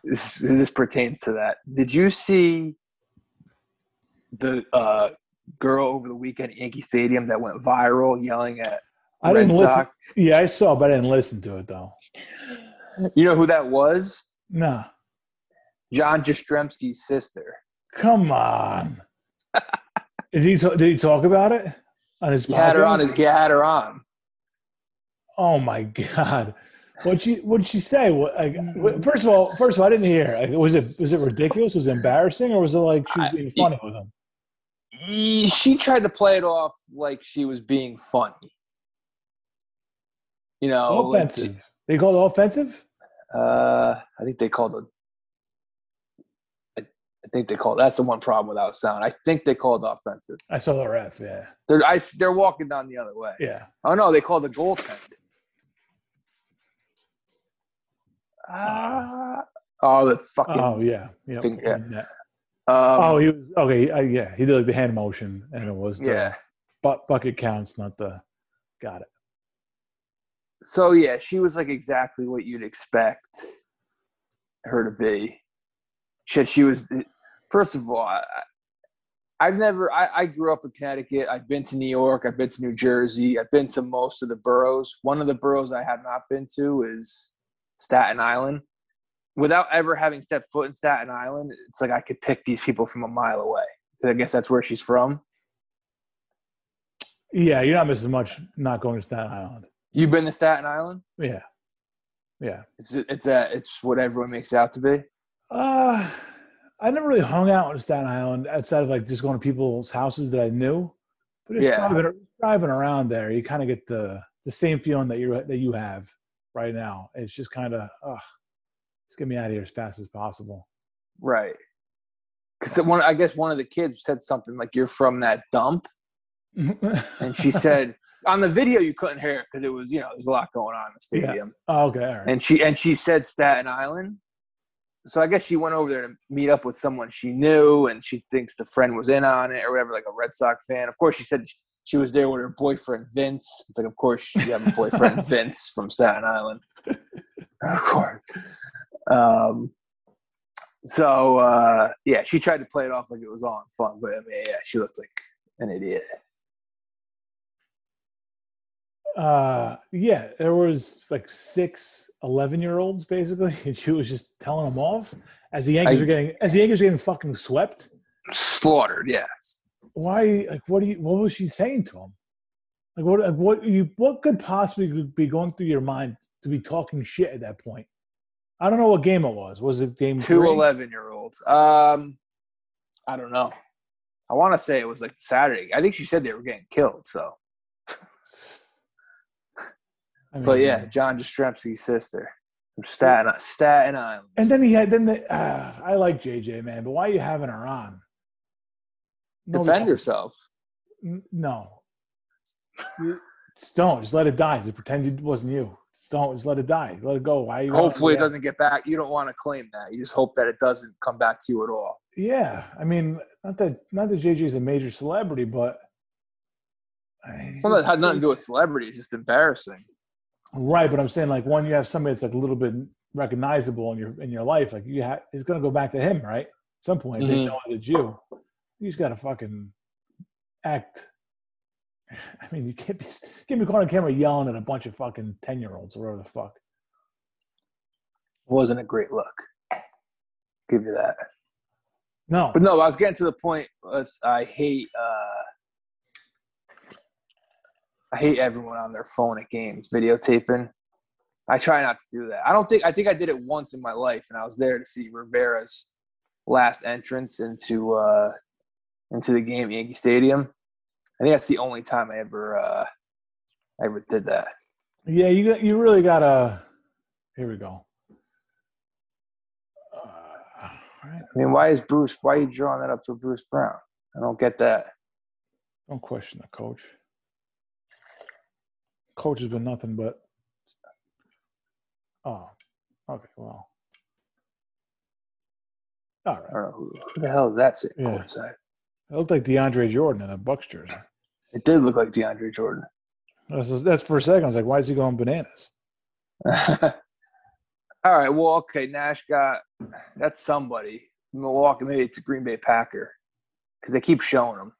This this pertains to that. Did you see the uh, girl over the weekend at Yankee Stadium that went viral yelling at I Red didn't listen. Yeah, I saw, but I didn't listen to it though. You know who that was? Nah, John Jastremski's sister. come on. Did he did he talk about it on his? He had her on. His, he had her on. Oh my god. What she what she say? What, like, first of all, first of all, I didn't hear. Like, was it was it ridiculous? Was it embarrassing, or was it like she was being funny with him? She tried to play it off like she was being funny. You know, like offensive. they called it offensive. Uh, I think they called it. I, I think they called. That's the one problem without sound. I think they called it offensive. I saw the ref. Yeah, They're I, they're walking down the other way. yeah. Oh no, they called the goaltender. Ah. oh, the fucking. Oh yeah, yeah. Think- yeah. yeah. um, oh, he was okay. I, yeah, he did like the hand motion, and it was the yeah. bu- bucket counts, not the. Got it. So yeah, she was like exactly what you'd expect her to be. She she was. First of all, I, I've never. I, I grew up in Connecticut. I've been to New York. I've been to New Jersey. I've been to most of the boroughs. One of the boroughs I have not been to is Staten Island. Without ever having stepped foot in Staten Island, it's like I could pick these people from a mile away. I guess that's where she's from. Yeah, you're not missing much. Not going to Staten Island. You've been to Staten Island? Yeah, yeah. It's it's a, it's what everyone makes it out to be. Uh, I never really hung out in Staten Island outside of like just going to people's houses that I knew. But just Yeah. driving, driving around there, you kind of get the the same feeling that you that you have right now. It's just kind of, ugh, just get me out of here as fast as possible. Right. Because one, I guess one of the kids said something like, "You're from that dump," and she said, on the video you couldn't hear it because it was, you know, there's a lot going on in the Yeah. stadium, oh, okay, all right. and she and she said Staten Island. So I guess she went over there to meet up with someone she knew, and she thinks the friend was in on it or whatever, like a Red Sox fan. Of course, she said she was there with her boyfriend Vince. It's like, of course, you have a boyfriend Vince from Staten Island. Of course. Um, so uh, yeah, she tried to play it off like it was all in fun, but I mean, yeah, she looked like an idiot. Uh, yeah, there was like six 11 year olds basically, and she was just telling them off as the Yankees I- were getting as the Yankees were getting fucking swept. Slaughtered, yeah. Why? Like, what do you? What was she saying to him? Like, what? Like, what you? What could possibly be going through your mind to be talking shit at that point? I don't know what game it was. Was it game Two three? 11 year olds. Um, I don't know. I want to say it was like Saturday. I think she said they were getting killed. So, I mean, but yeah, John Jastremski's sister from Staten Staten Island. And then he had then the. Uh, I like JJ man, but why are you having her on? Nobody- Defend herself. no. just don't. Just let it die. Just pretend it wasn't you. Just don't. Just let it die. Let it go. Why? You Hopefully, it doesn't get back. You don't want to claim that. You just hope that it doesn't come back to you at all. Yeah, I mean, not that not that JJ is a major celebrity, but I, well, that had nothing to do with celebrity. It's just embarrassing. Right, but I'm saying like when you have somebody that's like a little bit recognizable in your in your life, like you have, it's gonna go back to him, right? At some point, mm-hmm. they know it's you. You just gotta fucking act. I mean, you can't be can't be caught on camera yelling at a bunch of fucking ten year olds or whatever the fuck. Wasn't a great look. Give you that. No, but no, I was getting to the point. I hate. uh I hate everyone on their phone at games videotaping. I try not to do that. I don't think I think I did it once in my life, and I was there to see Rivera's last entrance into uh, into the game, Yankee Stadium. I think that's the only time I ever uh, I ever did that. Yeah, you you really gotta. Here we go. Uh, I mean, why is Bruce? Why are you drawing that up for Bruce Brown? I don't get that. Don't question the coach. Coach has been nothing but. Oh, okay. Well, all right. Who, who, the hell is that sitting yeah. outside? It looked like DeAndre Jordan in a Bucks jersey. It did look like DeAndre Jordan. That's, that's for a second. I was like, why is he going bananas? All right. Well, okay. Nash got that's somebody. Milwaukee, maybe it's a Green Bay Packer because they keep showing him.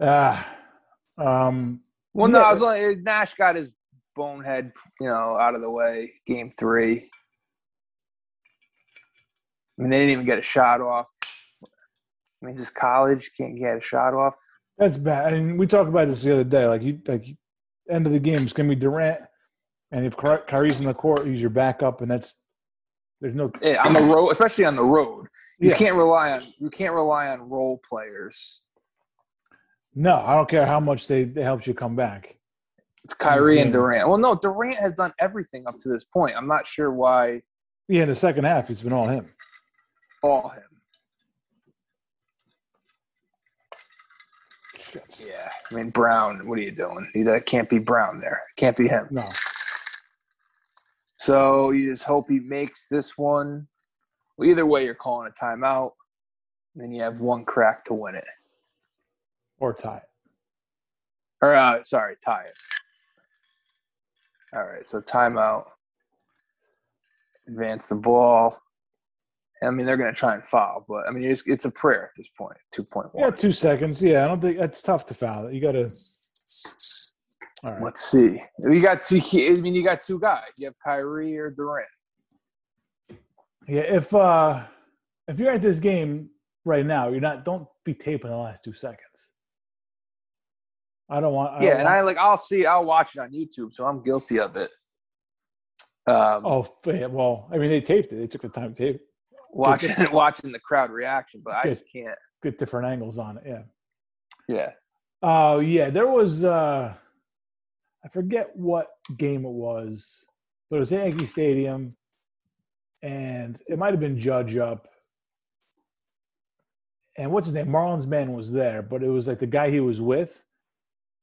Ah, um, well, no, I was only Nash got his bonehead, you know, out of the way. Game three. I mean, they didn't even get a shot off. I mean, this is college. Can't get a shot off. That's bad. I mean, we talked about this the other day. Like, you, like, end of the game is going to be Durant, and if Kyrie's in the court, he's your backup, and that's there's no yeah, on the road, especially on the road. You yeah. can't rely on you can't rely on role players no, I don't care how much they, they helped you come back. It's Kyrie and Durant. Well, no, Durant has done everything up to this point. I'm not sure why. Yeah, in the second half, it's been all him. All him. Shit. Yeah, I mean Brown. What are you doing? That can't be Brown there. Can't be him. No. So you just hope he makes this one. Well, either way, you're calling a timeout. And then you have one crack to win it or tie it. Or uh, sorry, tie it. All right, so timeout. Advance the ball. I mean, they're going to try and foul, but I mean, it's, it's a prayer at this point. Two point one. Yeah, two seconds. Yeah, I don't think that's tough to foul. You got to. All right. Let's see. You got two. I mean, you got two guys. You have Kyrie or Durant. Yeah, if uh if you're at this game right now, you're not. Don't be taping the last two seconds. I don't want. I yeah, don't and want, I like I'll see. I'll watch it on YouTube, so I'm guilty of it. Um, oh well, I mean they taped it. They took the time to tape it. Watching watching the crowd reaction, but I just can't get different angles on it. Yeah. Yeah. Oh uh, yeah, there was. uh I forget what game it was, but it was Yankee Stadium, and it might have been Judge up. And what's his name? Marlins man was there, but it was like the guy he was with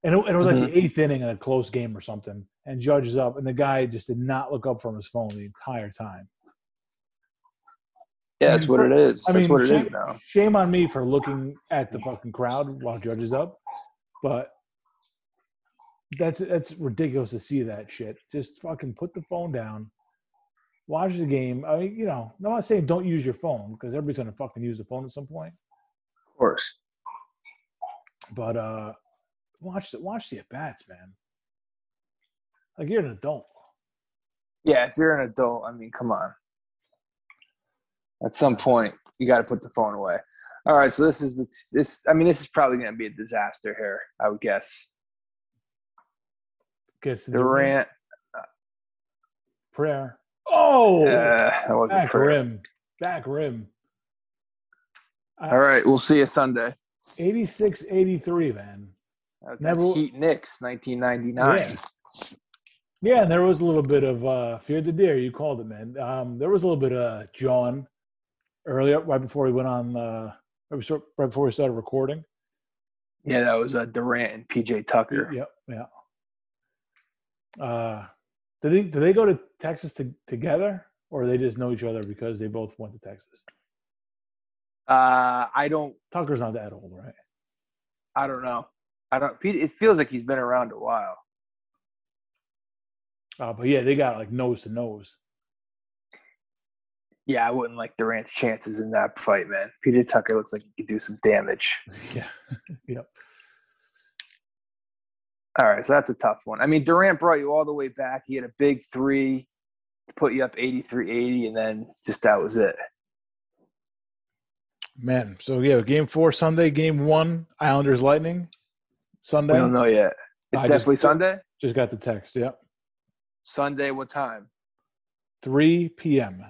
and it, it was like mm-hmm. the eighth inning in a close game or something. And Judge is up, and the guy just did not look up from his phone the entire time. Yeah, that's what it is. I that's mean, what it shame, is now. Shame on me for looking at the fucking crowd while Judge is up, but that's that's ridiculous to see that shit. Just fucking put the phone down, watch the game. I mean, you know, I'm not saying don't use your phone because everybody's gonna fucking use the phone at some point. Of course. But uh watch the watch the at bats, man. Like you're an adult. Yeah, if you're an adult, I mean, come on. At some point, you got to put the phone away. All right, so this is the this. I mean, this is probably going to be a disaster here. I would guess. Guess Durant. Prayer. Oh, uh, that wasn't back prayer. rim. Back rim. All right, we'll see you Sunday. 86 83, man. That's Never, Heat Knicks, 1999. Yeah. yeah, and there was a little bit of uh, fear the deer. You called it, man. Um, there was a little bit of John earlier, right before we went on uh, right before we started recording. Yeah, that was uh, Durant and PJ Tucker. Yep, yeah. Uh, did they did they go to Texas to, together, or they just know each other because they both went to Texas? Uh, I don't. Tucker's not that old, right? I don't know. I don't. It feels like he's been around a while. Uh, but yeah, they got like nose to nose. Yeah, I wouldn't like Durant's chances in that fight, man. Peter Tucker looks like he could do some damage. Yeah. yep. All right, so that's a tough one. I mean, Durant brought you all the way back. He had a big three to put you up 83 80, and then just that was it. Man, so yeah, game four Sunday, game one, Islanders Lightning. Sunday. We don't know yet. It's I definitely just, Sunday. Just got the text. Yep. Sunday, what time? 3 p.m.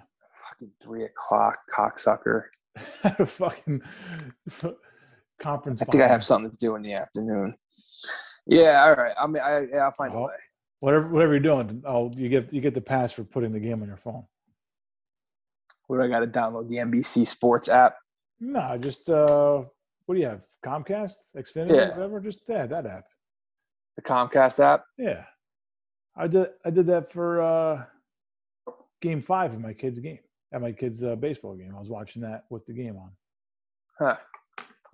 Fucking three o'clock, cocksucker. a fucking conference. I think I have something to do in the afternoon. Yeah, all right. I mean, I, yeah, I'll find a way. Whatever, whatever you're doing, I'll you get you get the pass for putting the game on your phone. What do I got to download the NBC Sports app? No, just uh, what do you have? Comcast, Xfinity, yeah. whatever. Just yeah, that app. The Comcast app. Yeah, I did. I did that for uh, Game Five of my kid's game at my kid's uh, baseball game. I was watching that with the game on. Huh.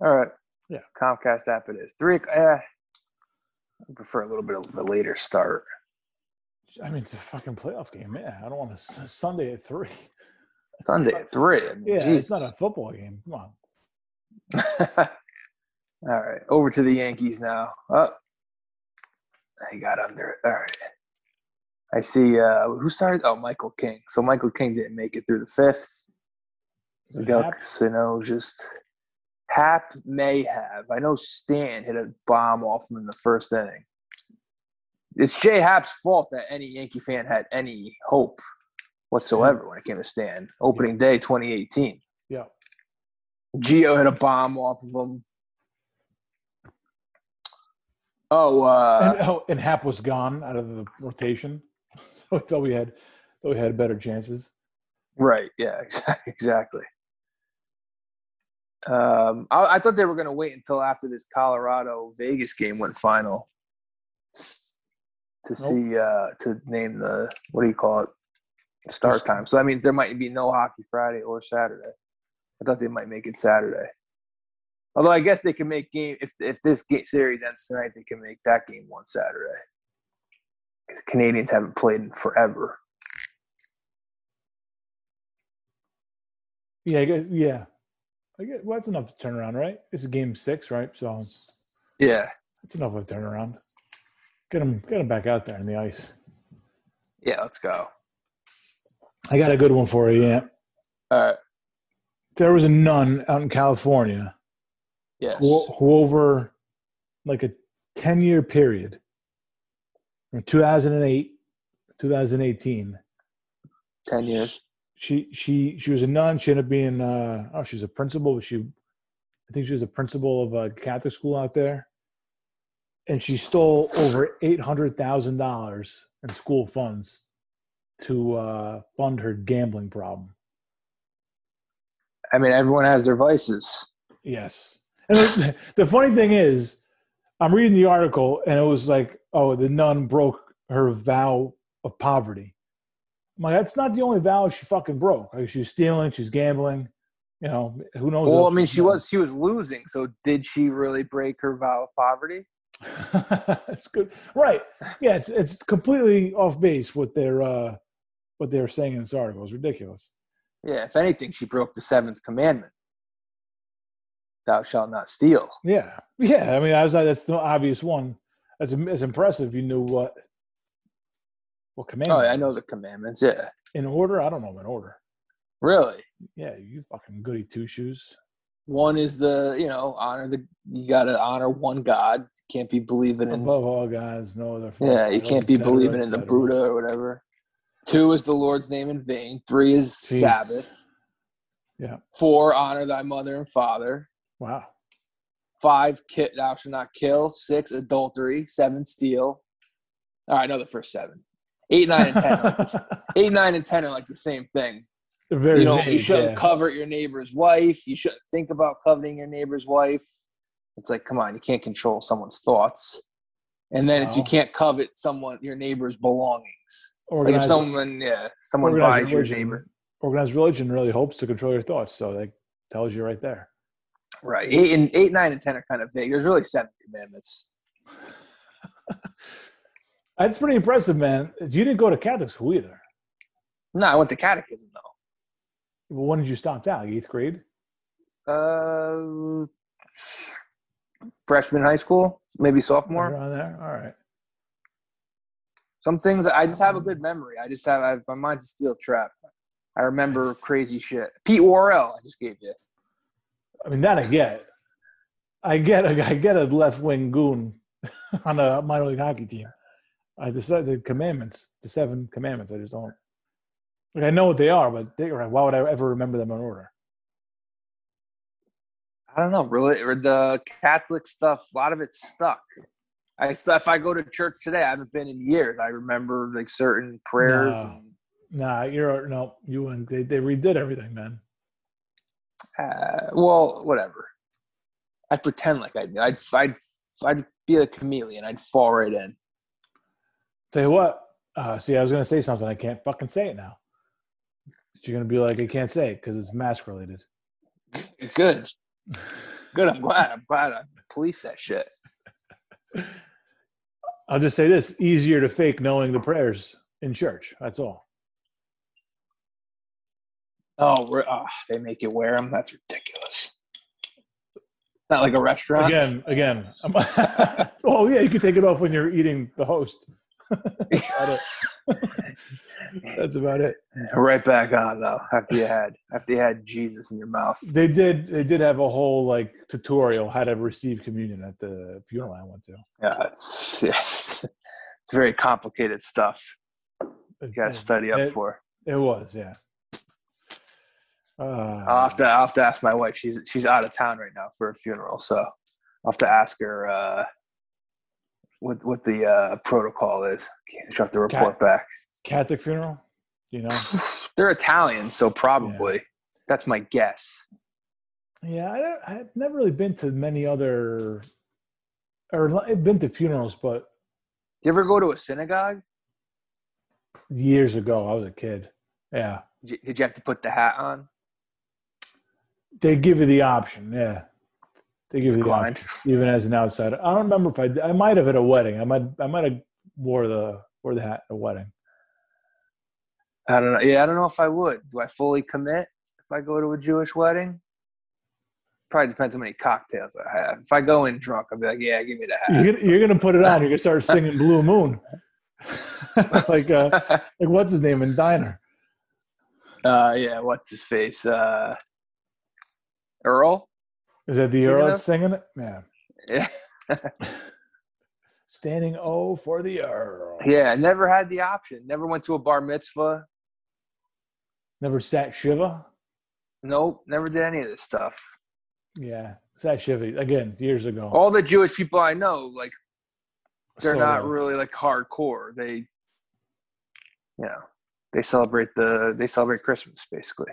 All right. Yeah. Comcast app it is. Three. Uh, I prefer a little bit of a later start. I mean, it's a fucking playoff game. Yeah, I don't want to Sunday at three. Sunday at three. I mean, yeah, Jesus. it's not a football game. Come on. All right, over to the Yankees now. Oh, I got under it. All right. I see. Uh, who started? Oh, Michael King. So Michael King didn't make it through the fifth. Miguel Casino just Happ may have. I know Stan hit a bomb off him in the first inning. It's Jay Happ's fault that any Yankee fan had any hope whatsoever when it came to Stan. Opening day 2018. Yeah. Gio hit a bomb off of him. Oh, uh, and, oh, and Happ was gone out of the rotation, so I thought we had thought we had better chances. Right. Yeah. Exactly. Um, I, I, thought they were going to wait until after this Colorado Vegas game went final to nope. see uh, to name the what do you call it start time. So that means there might be no hockey Friday or Saturday. I thought they might make it Saturday. Although I guess they can make game if if this game series ends tonight, they can make that game one Saturday. Because Canadiens haven't played in forever. Yeah, yeah. I get well, that's enough to turn around, right? It's a game six, right? So yeah, that's enough of a turnaround. Get them, get them back out there in the ice. Yeah, let's go. I got a good one for you. Yeah. All right. There was a nun out in California. Yes. Who, who over like a ten-year period, from 2008 2018. Ten years she she she was a nun. She ended up being uh, oh she's a principal. But she I think she was a principal of a Catholic school out there, and she stole over eight hundred thousand dollars in school funds to uh, fund her gambling problem. I mean, everyone has their vices. Yes, and the, the funny thing is, I'm reading the article, and it was like, oh, the nun broke her vow of poverty I'm like, that's not the only vow she fucking broke. Like she's stealing, she's gambling. You know, who knows? Well, I mean, she was she was losing. So did she really break her vow of poverty? That's good, right? Yeah, it's it's completely off base what they're uh, what they're saying in this article. It's ridiculous. Yeah, if anything, she broke the seventh commandment: "Thou shalt not steal." Yeah, yeah. I mean, I was like, that's the obvious one. That's as impressive. You knew what what commandments? Oh, I know the commandments. Yeah. In order? I don't know in order. Really? Yeah, you fucking goody two shoes. One is the you know honor the you got to honor one God. Can't be believing in above all gods, no other. Yeah, you can't be believing in the Buddha or whatever. Two is the Lord's name in vain. Three is Jeez. Sabbath. Yeah. Four, honor thy mother and father. Wow. Five, kit thou shalt not kill. Six, adultery. Seven, steal. All right, I know the first seven eight, nine, and ten. like eight, nine, and ten are like the same thing. Very you know, vague, you shouldn't yeah. covet your neighbor's wife. You shouldn't think about coveting your neighbor's wife. It's like, come on, you can't control someone's thoughts. And then it's you can't covet someone your neighbor's belongings. Like if someone, yeah, someone organized buys your religion, neighbor, organized religion really hopes to control your thoughts, so that tells you right there. right? Eight and eight, nine, and ten are kind of vague. There's really seven commandments. That's pretty impressive, man. You didn't go to Catholic school either. No, I went to catechism though. Well, when did you stop down? Eighth grade? Uh, freshman high school, maybe sophomore. Around there? All right. Some things I just have a mm. good memory. I just have I, my mind's a steel trap. I remember crazy shit. Pete Worrell, I just gave you. I mean, that I get. I get a, I get a left wing goon on a minor league hockey team. I decided uh, the commandments, the seven commandments. I just don't. Like I know what they are, but they, why would I ever remember them in order? I don't know, really, or the Catholic stuff. A lot of it's stuck. I if I go to church today, I haven't been in years. I remember like certain prayers. No. And, Nah, you're no, you and they, they redid everything, man. uh, well, whatever. I pretend like I do. I'd, I'd, I'd be a chameleon. I'd fall right in. Tell you what, uh, see, I was gonna say something. I can't fucking say it now. You're gonna be like, I can't say it because it's mask related. Good. Good. I'm glad. I'm glad I policed that shit. I'll just say this: easier to fake knowing the prayers in church. That's all. Oh, we're, oh, they make you wear them. That's ridiculous. It's not like a restaurant. Again, again. Oh yeah, you can take it off when you're eating the host. That's about it. That's about it. Right back on though. After you had after you had Jesus in your mouth. They did. They did have a whole like tutorial how to receive communion at the funeral I went to. Yeah, it's it's, it's very complicated stuff. You got to study up it, for. It was, yeah. I'll Uh, have to I'll have to ask my wife. She's she's out of town right now for a funeral, so I'll have to ask her uh, what what the uh, protocol is. She'll have to report back. Catholic funeral, you know. They're Italian, so probably that's my guess. Yeah, I, I've never really been to many other, or I've been to funerals, but You ever go to a synagogue? years ago I was a kid. Yeah, Did you, did you have to put the hat on? they give you the option. Yeah, they give you the even as an outsider. I don't remember if I I might have at a wedding. I might I might have wore the wore the hat at a wedding. I don't know. Yeah, I don't know if I would. Do I fully commit if I go to a Jewish wedding? Probably depends how many cocktails I have. If I go in drunk, I'll be like, "Yeah, give me the hat." You're gonna, you're gonna put it on. You're gonna start singing Blue Moon, like uh, like what's his name in Diner. uh, yeah, what's his face? Uh, Earl. Is that the of- singing it? Man, Yeah, standing O for the Earl. yeah. Never had the option. Never went to a bar mitzvah. Never sat Shiva. Nope. Never did any of this stuff. Yeah, sat Shiva again years ago. All the Jewish people I know, like, they're So, not really like hardcore. They, you know, they celebrate the they celebrate Christmas basically.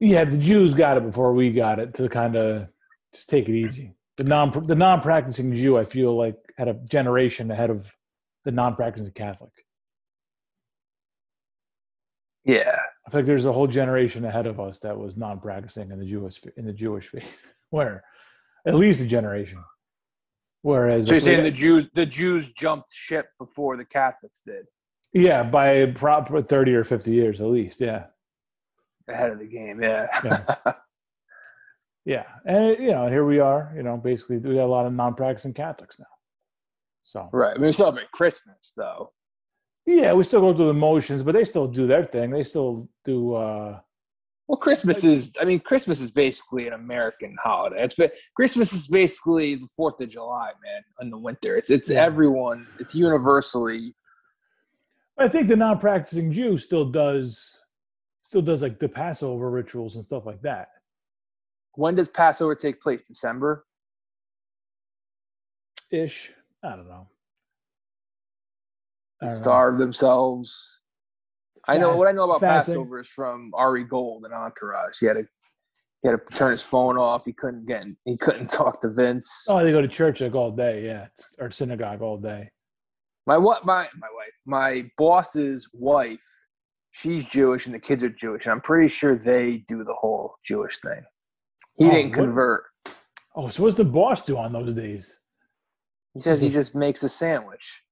Yeah, the Jews got it before we got it to kind of just take it easy. The non the non practicing Jew, I feel like, had a generation ahead of the non practicing Catholic. Yeah. I feel like there's a whole generation ahead of us that was non practicing in the Jewish in the Jewish faith. Where at least a generation. Whereas So you're we- saying the Jews the Jews jumped ship before the Catholics did yeah, by thirty or fifty years at least. Yeah. Ahead of the game? Yeah. Yeah. Yeah, and you know, here we are. You know, basically, we got a lot of non-practicing Catholics now. So right. I mean, we celebrate Christmas though. yeah, we still go through the motions, but they still do their thing. They still do. uh Well, Christmas is. I mean, Christmas is basically an American holiday. It's ba- Christmas is basically the Fourth of July, man. In the winter, it's it's Yeah. everyone. It's universally. I think the non-practicing Jew still does, still does like the Passover rituals and stuff like that. When does Passover take place? December. Ish, I don't know. I They know. starve themselves. I know what I know about fasting. Passover is from Ari Gold and Entourage. He had to he had to turn his phone off. He couldn't get he couldn't talk to Vince. Oh, they go to church like all day, yeah, or synagogue all day. My what my my wife, my boss's wife, she's Jewish and the kids are Jewish, and I'm pretty sure they do the whole Jewish thing. He Oh, didn't what- convert. Oh, so what's the boss do on those days? He says he just makes a sandwich.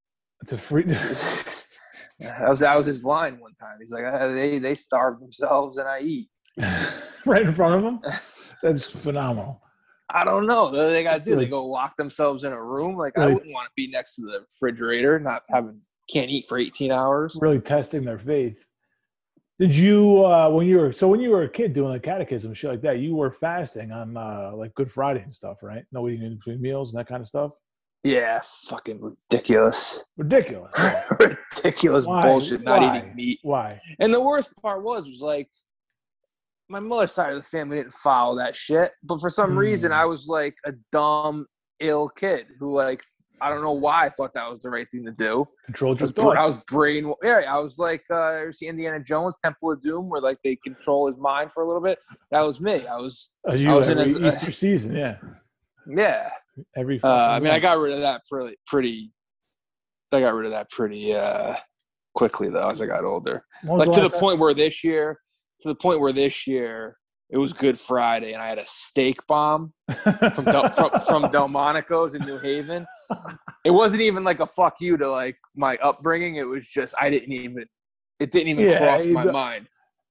It's a free. that was that was his line one time. He's like, "Ah, they they starve themselves and I eat. right in front of them. That's phenomenal. I don't know. What do they got to do? They go lock themselves in a room. Like I wouldn't want to be next to the refrigerator, not having can't eat for 18 hours. Really testing their faith. Did you uh when you were so when you were a kid doing the catechism shit like that, you were fasting on uh like Good Friday and stuff, right? No eating in between meals and that kind of stuff. Yeah, fucking ridiculous, Ridiculous. ridiculous Why? bullshit. Not Why? eating meat. Why? And the worst part was was like my mother's side of the family didn't follow that shit, but for some reason Hmm. I was like a dumb, ill kid who like I don't know why I thought that was the right thing to do. Controlled I your was, bra- I was brain. Yeah, I was like, uh, ever see Indiana Jones, Temple of Doom, where like they control his mind for a little bit. That was me. I was, As you I was in his- Easter season, yeah. yeah. Every Uh, I mean, I got rid of that pretty, pretty. I got rid of that pretty uh, quickly though as I got older. Like to the last point where this year, to the point where this year it was Good Friday and I had a steak bomb from Del, from, from Delmonico's in New Haven. It wasn't even like a fuck you to like my upbringing. It was just I didn't even. It didn't even Yeah, cross my mind.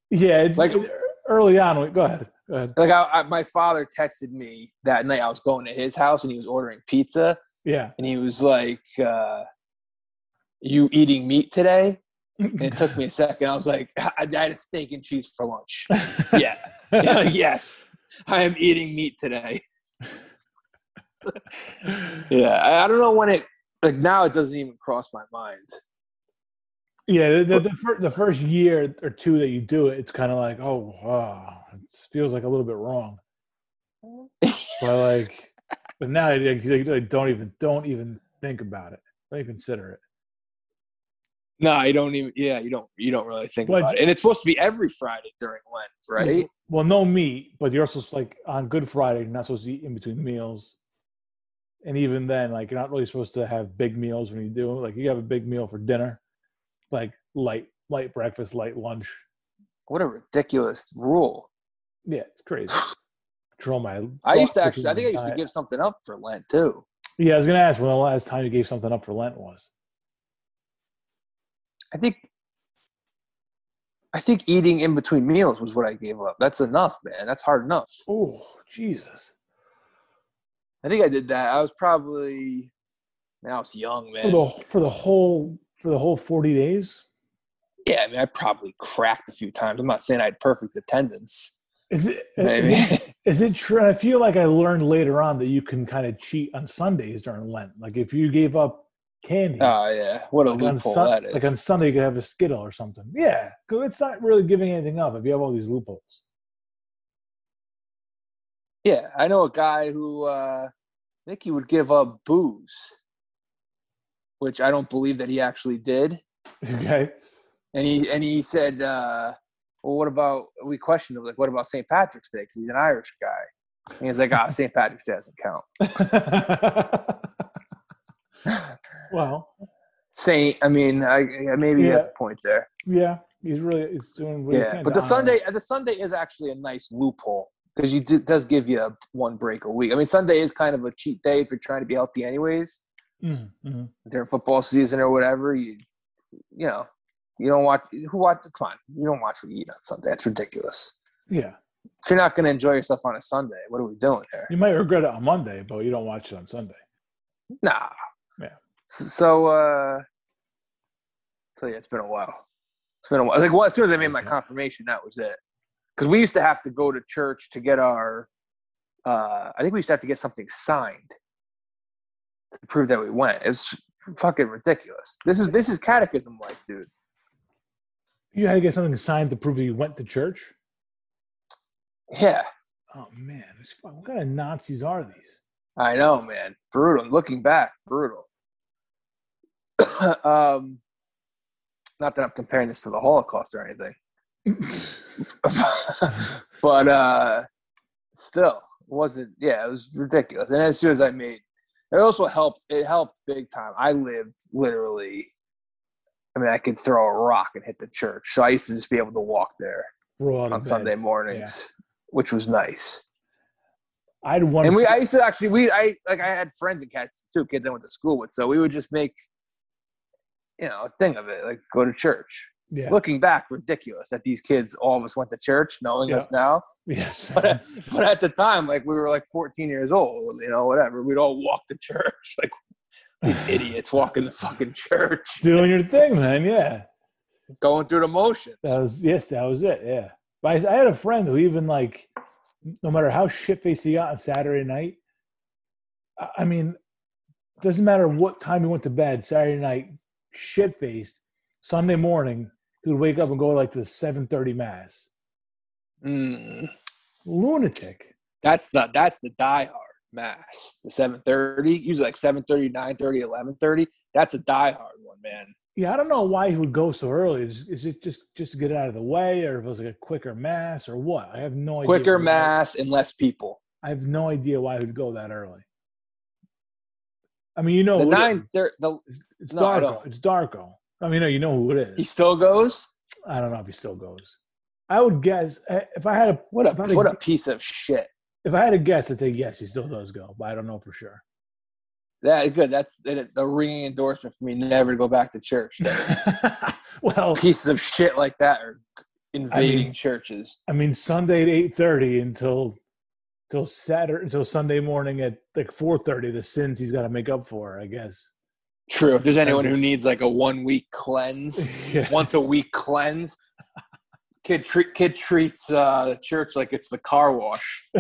yeah, it's like- like early on. Go ahead. Go ahead. like I, I, my father texted me that night i was going to his house and he was ordering pizza Yeah. and he was like uh, you eating meat today and it took me a second i was like i, I had a steak and cheese for lunch yeah yes i am eating meat today yeah I, I don't know when it like now it doesn't even cross my mind Yeah, the, the, the, fir- the first year or two that you do it, it's kind of like, oh, wow, it feels like a little bit wrong. But like, but now I, I- I don't even don't even think about it. Don't even consider it. no you don't even yeah you don't you don't really think But- about it and it's supposed to be every friday during lent right Well, no meat, but you're also like on Good Friday, you're not supposed to eat in between meals. And even then, like you're not really supposed to have big meals when you do. Like you have a big meal for dinner, like light light breakfast, light lunch. what a ridiculous rule Yeah, it's crazy. Control my. I used to actually. I think I used to give something up for Lent too. Yeah, I was gonna ask when the last time you gave something up for Lent was. I think. I think eating in between meals was what I gave up. That's enough, man. That's hard enough. Oh, Jesus! I think I did that. I was probably. Man, I was young, man. For the for the whole for the whole forty days. Yeah, I mean, I probably cracked a few times. I'm not saying I had perfect attendance. Is it, is it is it true? I feel like I learned later on that you can kind of cheat on Sundays during Lent. Like if you gave up candy, oh yeah, what a like, loophole Sun- that is. like on Sunday you could have a Skittle or something. Yeah, because it's not really giving anything up if you have all these loopholes. Yeah, I know a guy who uh, I think he would give up booze, which I don't believe that he actually did. Okay. And he and he said, uh, "Well, what about?" We questioned him, like, "What about St. Patrick's Day?" Because he's an Irish guy. And he's like, "Ah, St. Patrick's Day doesn't count." well, Saint, I mean, I, yeah, maybe Yeah. a point there. yeah, he's really he's doing. Yeah, but the honor Sunday, the Sunday is actually a nice loophole because you do, does give you a one break a week. I mean, Sunday is kind of a cheat day if you're trying to be healthy, anyways. Mhm, mhm. During football season or whatever, you you know, you don't watch. Who watch? Come on, you don't watch what you eat on Sunday. That's ridiculous. Yeah, If you're not going to enjoy yourself on a Sunday, what are we doing here? you might regret it on Monday, but you don't watch it on Sunday. Nah. Yeah. So, uh, so yeah, it's been a while. It's been a while. Like, well, as soon as I made my confirmation, that was it. Because we used to have to go to church to get our. Uh, I think we used to have to get something signed to prove that we went. It's fucking ridiculous. This is this is catechism life, dude. You had to get something signed to prove that you went to church. Yeah, Oh man, what kind of Nazis are these? I know, man. Brutal. Looking back, brutal. um, not that I'm comparing this to the Holocaust or anything, but uh, still wasn't. Yeah, it was ridiculous. And as soon as I made, it also helped. It helped big time. I lived literally. I mean, I could throw a rock and hit the church, so I used to just be able to walk there on Sunday mornings, yeah. which was nice. I had one, and we. I used to actually. We. I like. I had friends and cats too. Kids I went to school with, so we would just make, you know, a thing of it. Like go to church. Yeah. Looking back, ridiculous that these kids all of us went to church, knowing yeah. us now. Yes. But, but at the time, like we were like 14 years old, you know, whatever. We'd all walk to church, like these idiots walking to fucking church, doing your thing, man. Yeah. Going through the motions. That was yes, that was it. Yeah. But I, I had a friend who even like, no matter how shit faced he got on Saturday night, I mean, doesn't matter what time he went to bed Saturday night, shit faced. Sunday morning, he would wake up and go like to the seven thirty mass. Mm. Lunatic. That's the that's the diehard mass. The seven thirty, usually like 7.30, 9.30, 11.30. That's a diehard one, man. Yeah, I don't know why he would go so early. Is, is it just just to get it out of the way, or if it was like a quicker mass, or what? I have no idea. Quicker mass and less people. I have no idea why he would go that early. I mean, you know, the nine. It, the, it's no, Darko. It's Darko. I mean, you know who it is. He still goes. I don't know if he still goes. I would guess eh, if I had a what a what a, a piece of shit. If I had a guess, I'd say yes, he still does go, but I don't know for sure. That good. That's the ringing endorsement for me never to go back to church. well, pieces of shit like that are invading I mean, churches. I mean, Sunday at eight thirty until until Saturday until Sunday morning at like four thirty. The sins he's got to make up for, I guess. True. If there's anyone who needs like a one week cleanse, yes. once a week cleanse, kid treat kid treats uh, the church like it's the car wash.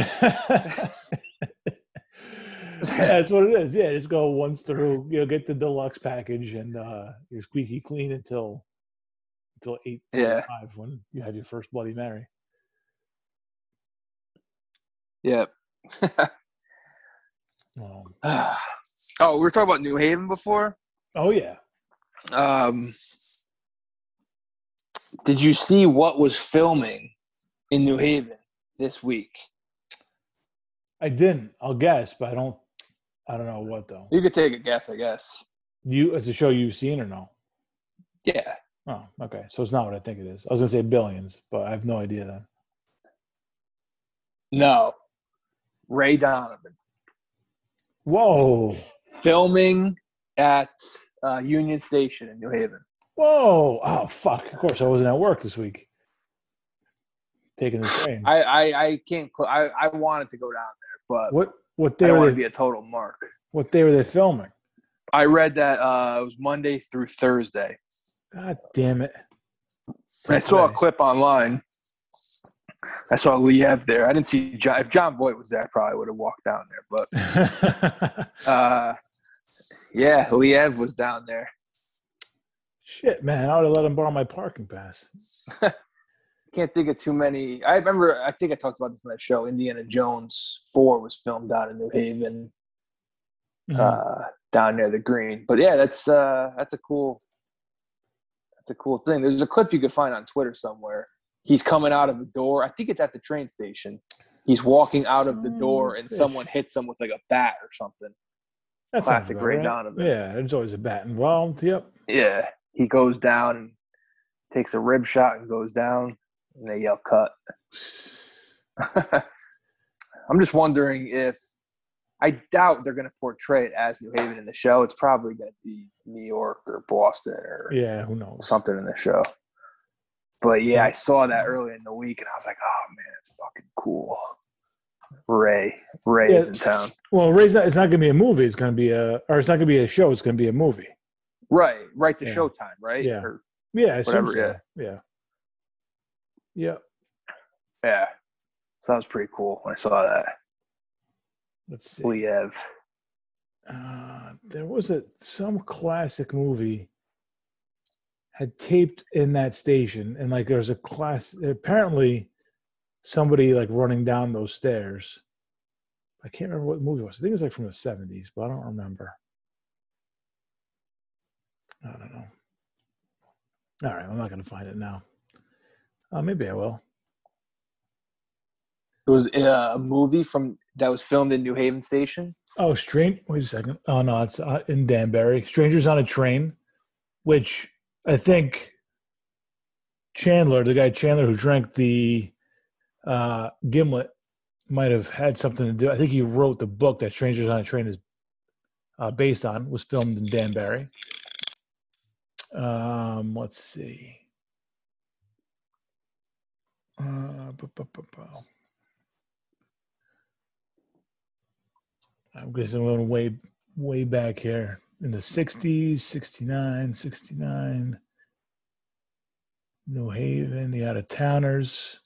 That's what it is. Yeah, just go once through. You know, get the deluxe package, and uh, you're squeaky clean until until eight yeah. five when you have your first Bloody Mary. Yep. um, oh, we were talking about New Haven before. Oh yeah. Um, did you see what was filming in New Haven this week? I didn't. I'll guess, but I don't. I don't know what though. You could take a guess, I guess. You it's a show you've seen or no? Yeah. Oh, okay. So it's not what I think it is. I was gonna say billions, but I have no idea then. No. Ray Donovan. Whoa. Filming at uh, Union Station in New Haven. Whoa! Oh fuck! Of course, I wasn't at work this week. Taking the train. I I, I can't. Cl- I I wanted to go down there, but what what day I were they, be a total mark. What day were they filming? I read that uh, it was Monday through Thursday. God damn it! I saw a clip online. I saw Liev there. I didn't see John. If Jon Voight was there, I probably would have walked down there. But uh, yeah, Liev was down there. Shit, man, I would have let him borrow my parking pass. Can't think of too many. I remember. I think I talked about this in that show. Indiana Jones Four was filmed down in New Haven, mm-hmm. uh, down near the Green. But yeah, that's uh, that's a cool. That's a cool thing. There's a clip you could find on Twitter somewhere. He's coming out of the door. I think it's at the train station. He's walking out of the door, and someone hits him with like a bat or something. That's classic Ray right. Donovan. Yeah, there's always a bat involved. Yep. Yeah, he goes down and takes a rib shot and goes down, and they yell cut. I'm just wondering if I doubt they're going to portray it as New Haven in the show. It's probably going to be New York or Boston or yeah, who knows something in the show. But yeah, I saw that early in the week, and I was like, "Oh man, it's fucking cool." Ray, Ray yeah. is in town. Well, Ray's not. It's not going to be a movie. It's going to be a, or it's not going to be a show. It's going to be a movie. Right, right to yeah. Showtime, right? Yeah, or yeah, whatever. So. Yeah, yeah, yeah, yeah. So that was pretty cool when I saw that. Let's see. Liev. Uh, there was a some classic movie had taped in that station, and like there's a class. Apparently, somebody like running down those stairs. I can't remember what movie it was. I think it was like from the 70s, but I don't remember. I don't know. All right, I'm not going to find it now. Uh, maybe I will. It was uh, a movie from that was filmed in New Haven Station. Oh, strange. Wait a second. Oh no, it's uh, in Danbury. Strangers on a Train, which I think Chandler, the guy Chandler who drank the uh, gimlet, might have had something to do. I think he wrote the book that Strangers on a Train is uh, based on. Was filmed in Danbury. Um, let's see. Uh, I'm guessing I'm going way, way back here in the 60s, 69, 69. New Haven, the out of towners.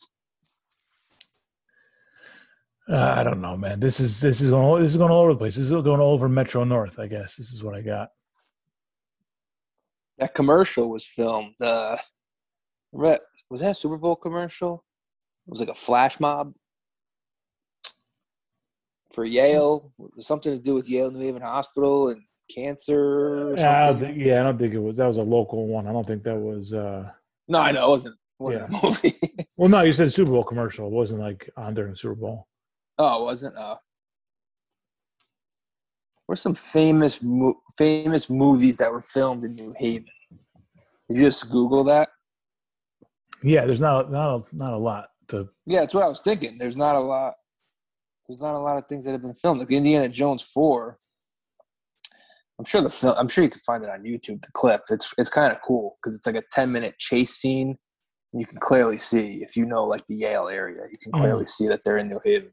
Uh, I don't know, man. This is this is going this is going all over the place. This is going all over Metro North. I guess this is what I got. That commercial was filmed. Uh, was that a Super Bowl commercial? It was like a flash mob for Yale. Something to do with Yale New Haven Hospital and cancer. Yeah, I don't think, yeah, I don't think it was. That was a local one. I don't think that was. uh No, I know it wasn't. wasn't a movie. Well, no, you said Super Bowl commercial. It wasn't like on during the Super Bowl. Oh, it wasn't. Uh, what's some famous mo- famous movies that were filmed in New Haven? Did you just Google that? Yeah, there's not not a, not a lot to. Yeah, that's what I was thinking. There's not a lot. There's not a lot of things that have been filmed. Like Indiana Jones four. I'm sure the film. I'm sure you can find it on YouTube. The clip. It's it's kind of cool because it's like a 10 minute chase scene. And you can clearly see if you know like the Yale area. You can clearly see that they're in New Haven.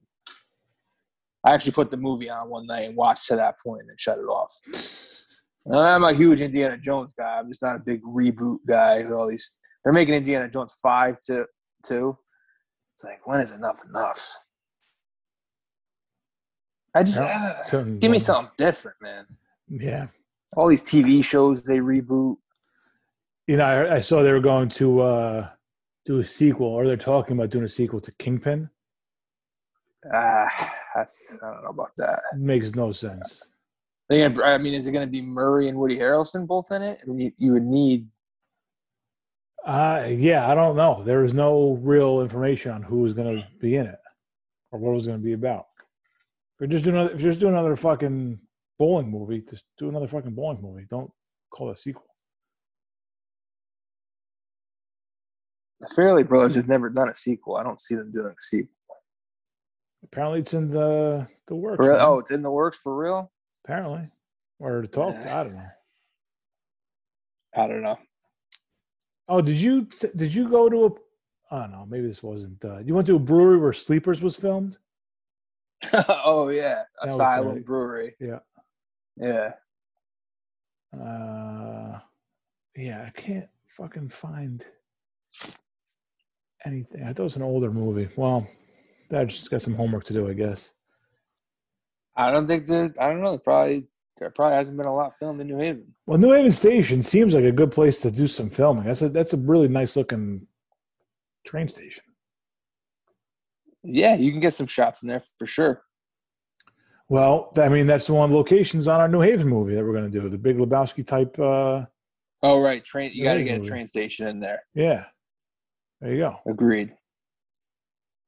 I actually put the movie on one night and watched to that point and shut it off. I'm a huge Indiana Jones guy. I'm just not a big reboot guy. With all these, they're making Indiana Jones five to two. It's like when is enough enough? I just Yeah, uh, give me something different, man. Yeah, All these TV shows they reboot. you know, I, I saw they were going to uh do a sequel, or they're talking about doing a sequel to Kingpin. Ah, that's I don't know about that. Makes no sense. Gonna- I mean, is it going to be Murray and Woody Harrelson both in it? I mean, you, you would need. Uh yeah, I don't know. There was no real information on who was going to be in it or what it was going to be about. If you're just doing another, if you're just doing another fucking bowling movie, just do another fucking bowling movie. Don't call it a sequel. The Farrelly Brothers have never done a sequel. I don't see them doing a sequel. Apparently, it's in the the works. Oh, it's in the works for real. apparently, or to talk. Yeah. I don't know. I don't know. Oh, did you did you go to a? I don't know. Maybe this wasn't. Uh, you went to a brewery where Sleepers was filmed. oh yeah, was Asylum. Brewery. Yeah. Yeah. Uh, yeah, I can't fucking find anything. I thought it was an older movie. Well, I just got some homework to do, I guess. I don't think that. I don't know. Probably there probably hasn't been a lot filmed in New Haven. Well, New Haven Station seems like a good place to do some filming. That's a that's a really nice looking train station. Yeah, you can get some shots in there for sure. Well, I mean, that's one of the locations on our New Haven movie that we're going to do, the Big Lebowski type. Uh, Oh right, train. You got to get a train station in there. yeah, there you go. Agreed.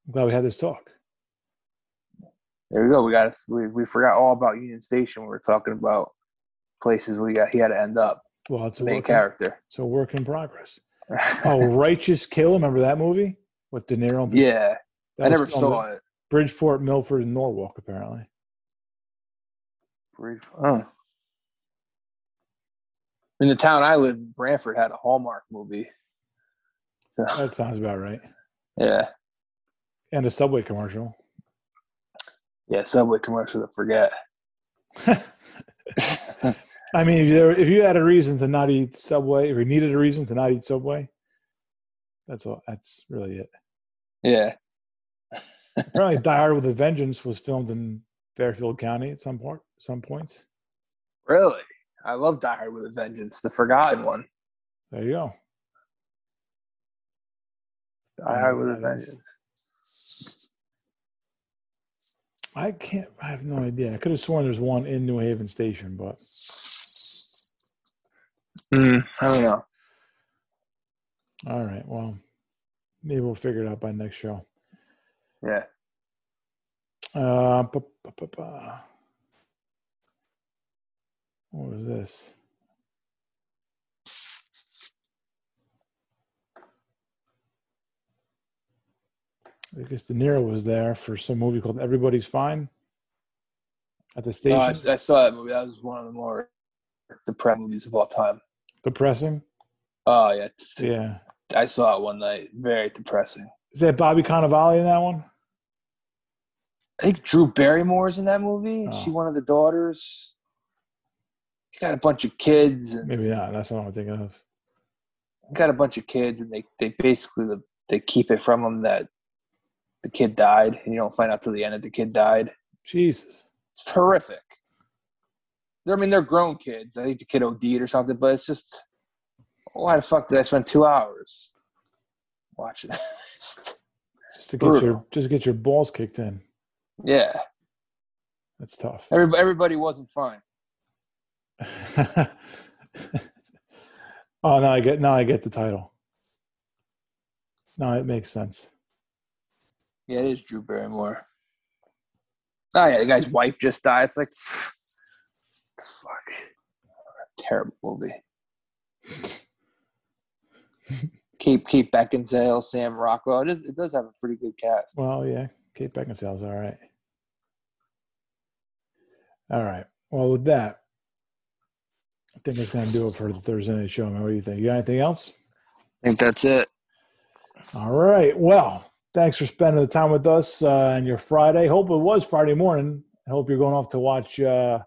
I'm glad we had this talk. There we go. We got. We we forgot all about Union Station. We were talking about places we got. He had to end up. Well, it's a Main work, character. it's a work in progress. Oh, Righteous Kill. Remember that movie with De Niro? yeah, I never saw it. Bridgeport, Milford, and Norwalk. Apparently, Brief- Oh. In the town I live, in, Branford had a Hallmark movie. that sounds about right. Yeah, And a Subway commercial. yeah. Subway commercial to forget. I mean, if you, if you had a reason to not eat Subway, or you needed a reason to not eat Subway, that's all. That's really it. Yeah. Apparently, Die Hard with a Vengeance was filmed in Fairfield County at some point. Some points. Really? I love Die Hard with a Vengeance, the forgotten one. There you go. Die Hard with a. Vengeance. I can't. I have no idea. I could have sworn there's one in New Haven Station, but Mm, I don't know. All right. Well, maybe we'll figure it out by next show. Yeah. Uh, what was this? I guess De Niro was there for some movie called Everybody's Fine at the station. Oh, I, I, saw that movie. That was one of the more depressing movies of all time. Depressing? Oh yeah. Yeah. I saw it one night. Very depressing. Is that Bobby Cannavale in that one? I think Drew Barrymore's in that movie. Oh. She one of the daughters. She's got a bunch of kids. And Maybe not. That's not what I'm thinking of. Got a bunch of kids, and they they basically they keep it from them that the kid died, and you don't find out till the end that the kid died. Jesus, it's horrific. I mean, they're grown kids. I think the kid OD'd or something, but it's just why the fuck did I spend two hours watching? just, just to get brutal. your just to get your balls kicked in. Yeah. That's tough. Everybody, everybody wasn't fine. oh, now I get now I get the title. No, it makes sense. Yeah, it is Drew Barrymore. Oh yeah, the guy's wife just died. It's like, the fuck, terrible movie. Kate Kate Beckinsale, Sam Rockwell. It is. It does have a pretty good cast. Well, yeah, Kate Beckinsale's all right. All right. Well, with that, I think it's going to do it for the Thursday night show. What do you think? You got anything else? I think that's it. All right. Well, thanks for spending the time with us uh, your Friday. Hope it was Friday morning. I hope you're going off to watch uh,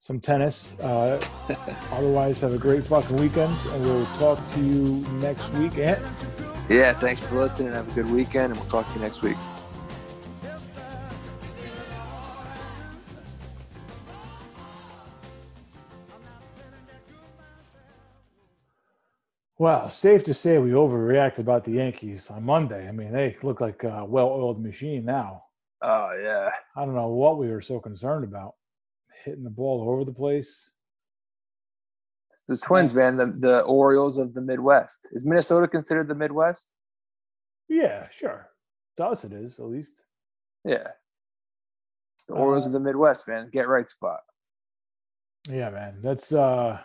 some tennis. Uh, otherwise, have a great fucking weekend, and we'll talk to you next week. Yeah, thanks for listening. Have a good weekend, and we'll talk to you next week. Well, safe to say we overreacted about the Yankees on Monday. I mean, they look like a well-oiled machine now. Oh yeah. I don't know what we were so concerned about, hitting the ball over the place. It's the Twins, man. The the Orioles of the Midwest. Is Minnesota considered the Midwest? Yeah, sure. To us, it is at least. Yeah. The Orioles uh, of the Midwest, man. Get right spot. Yeah, man. That's uh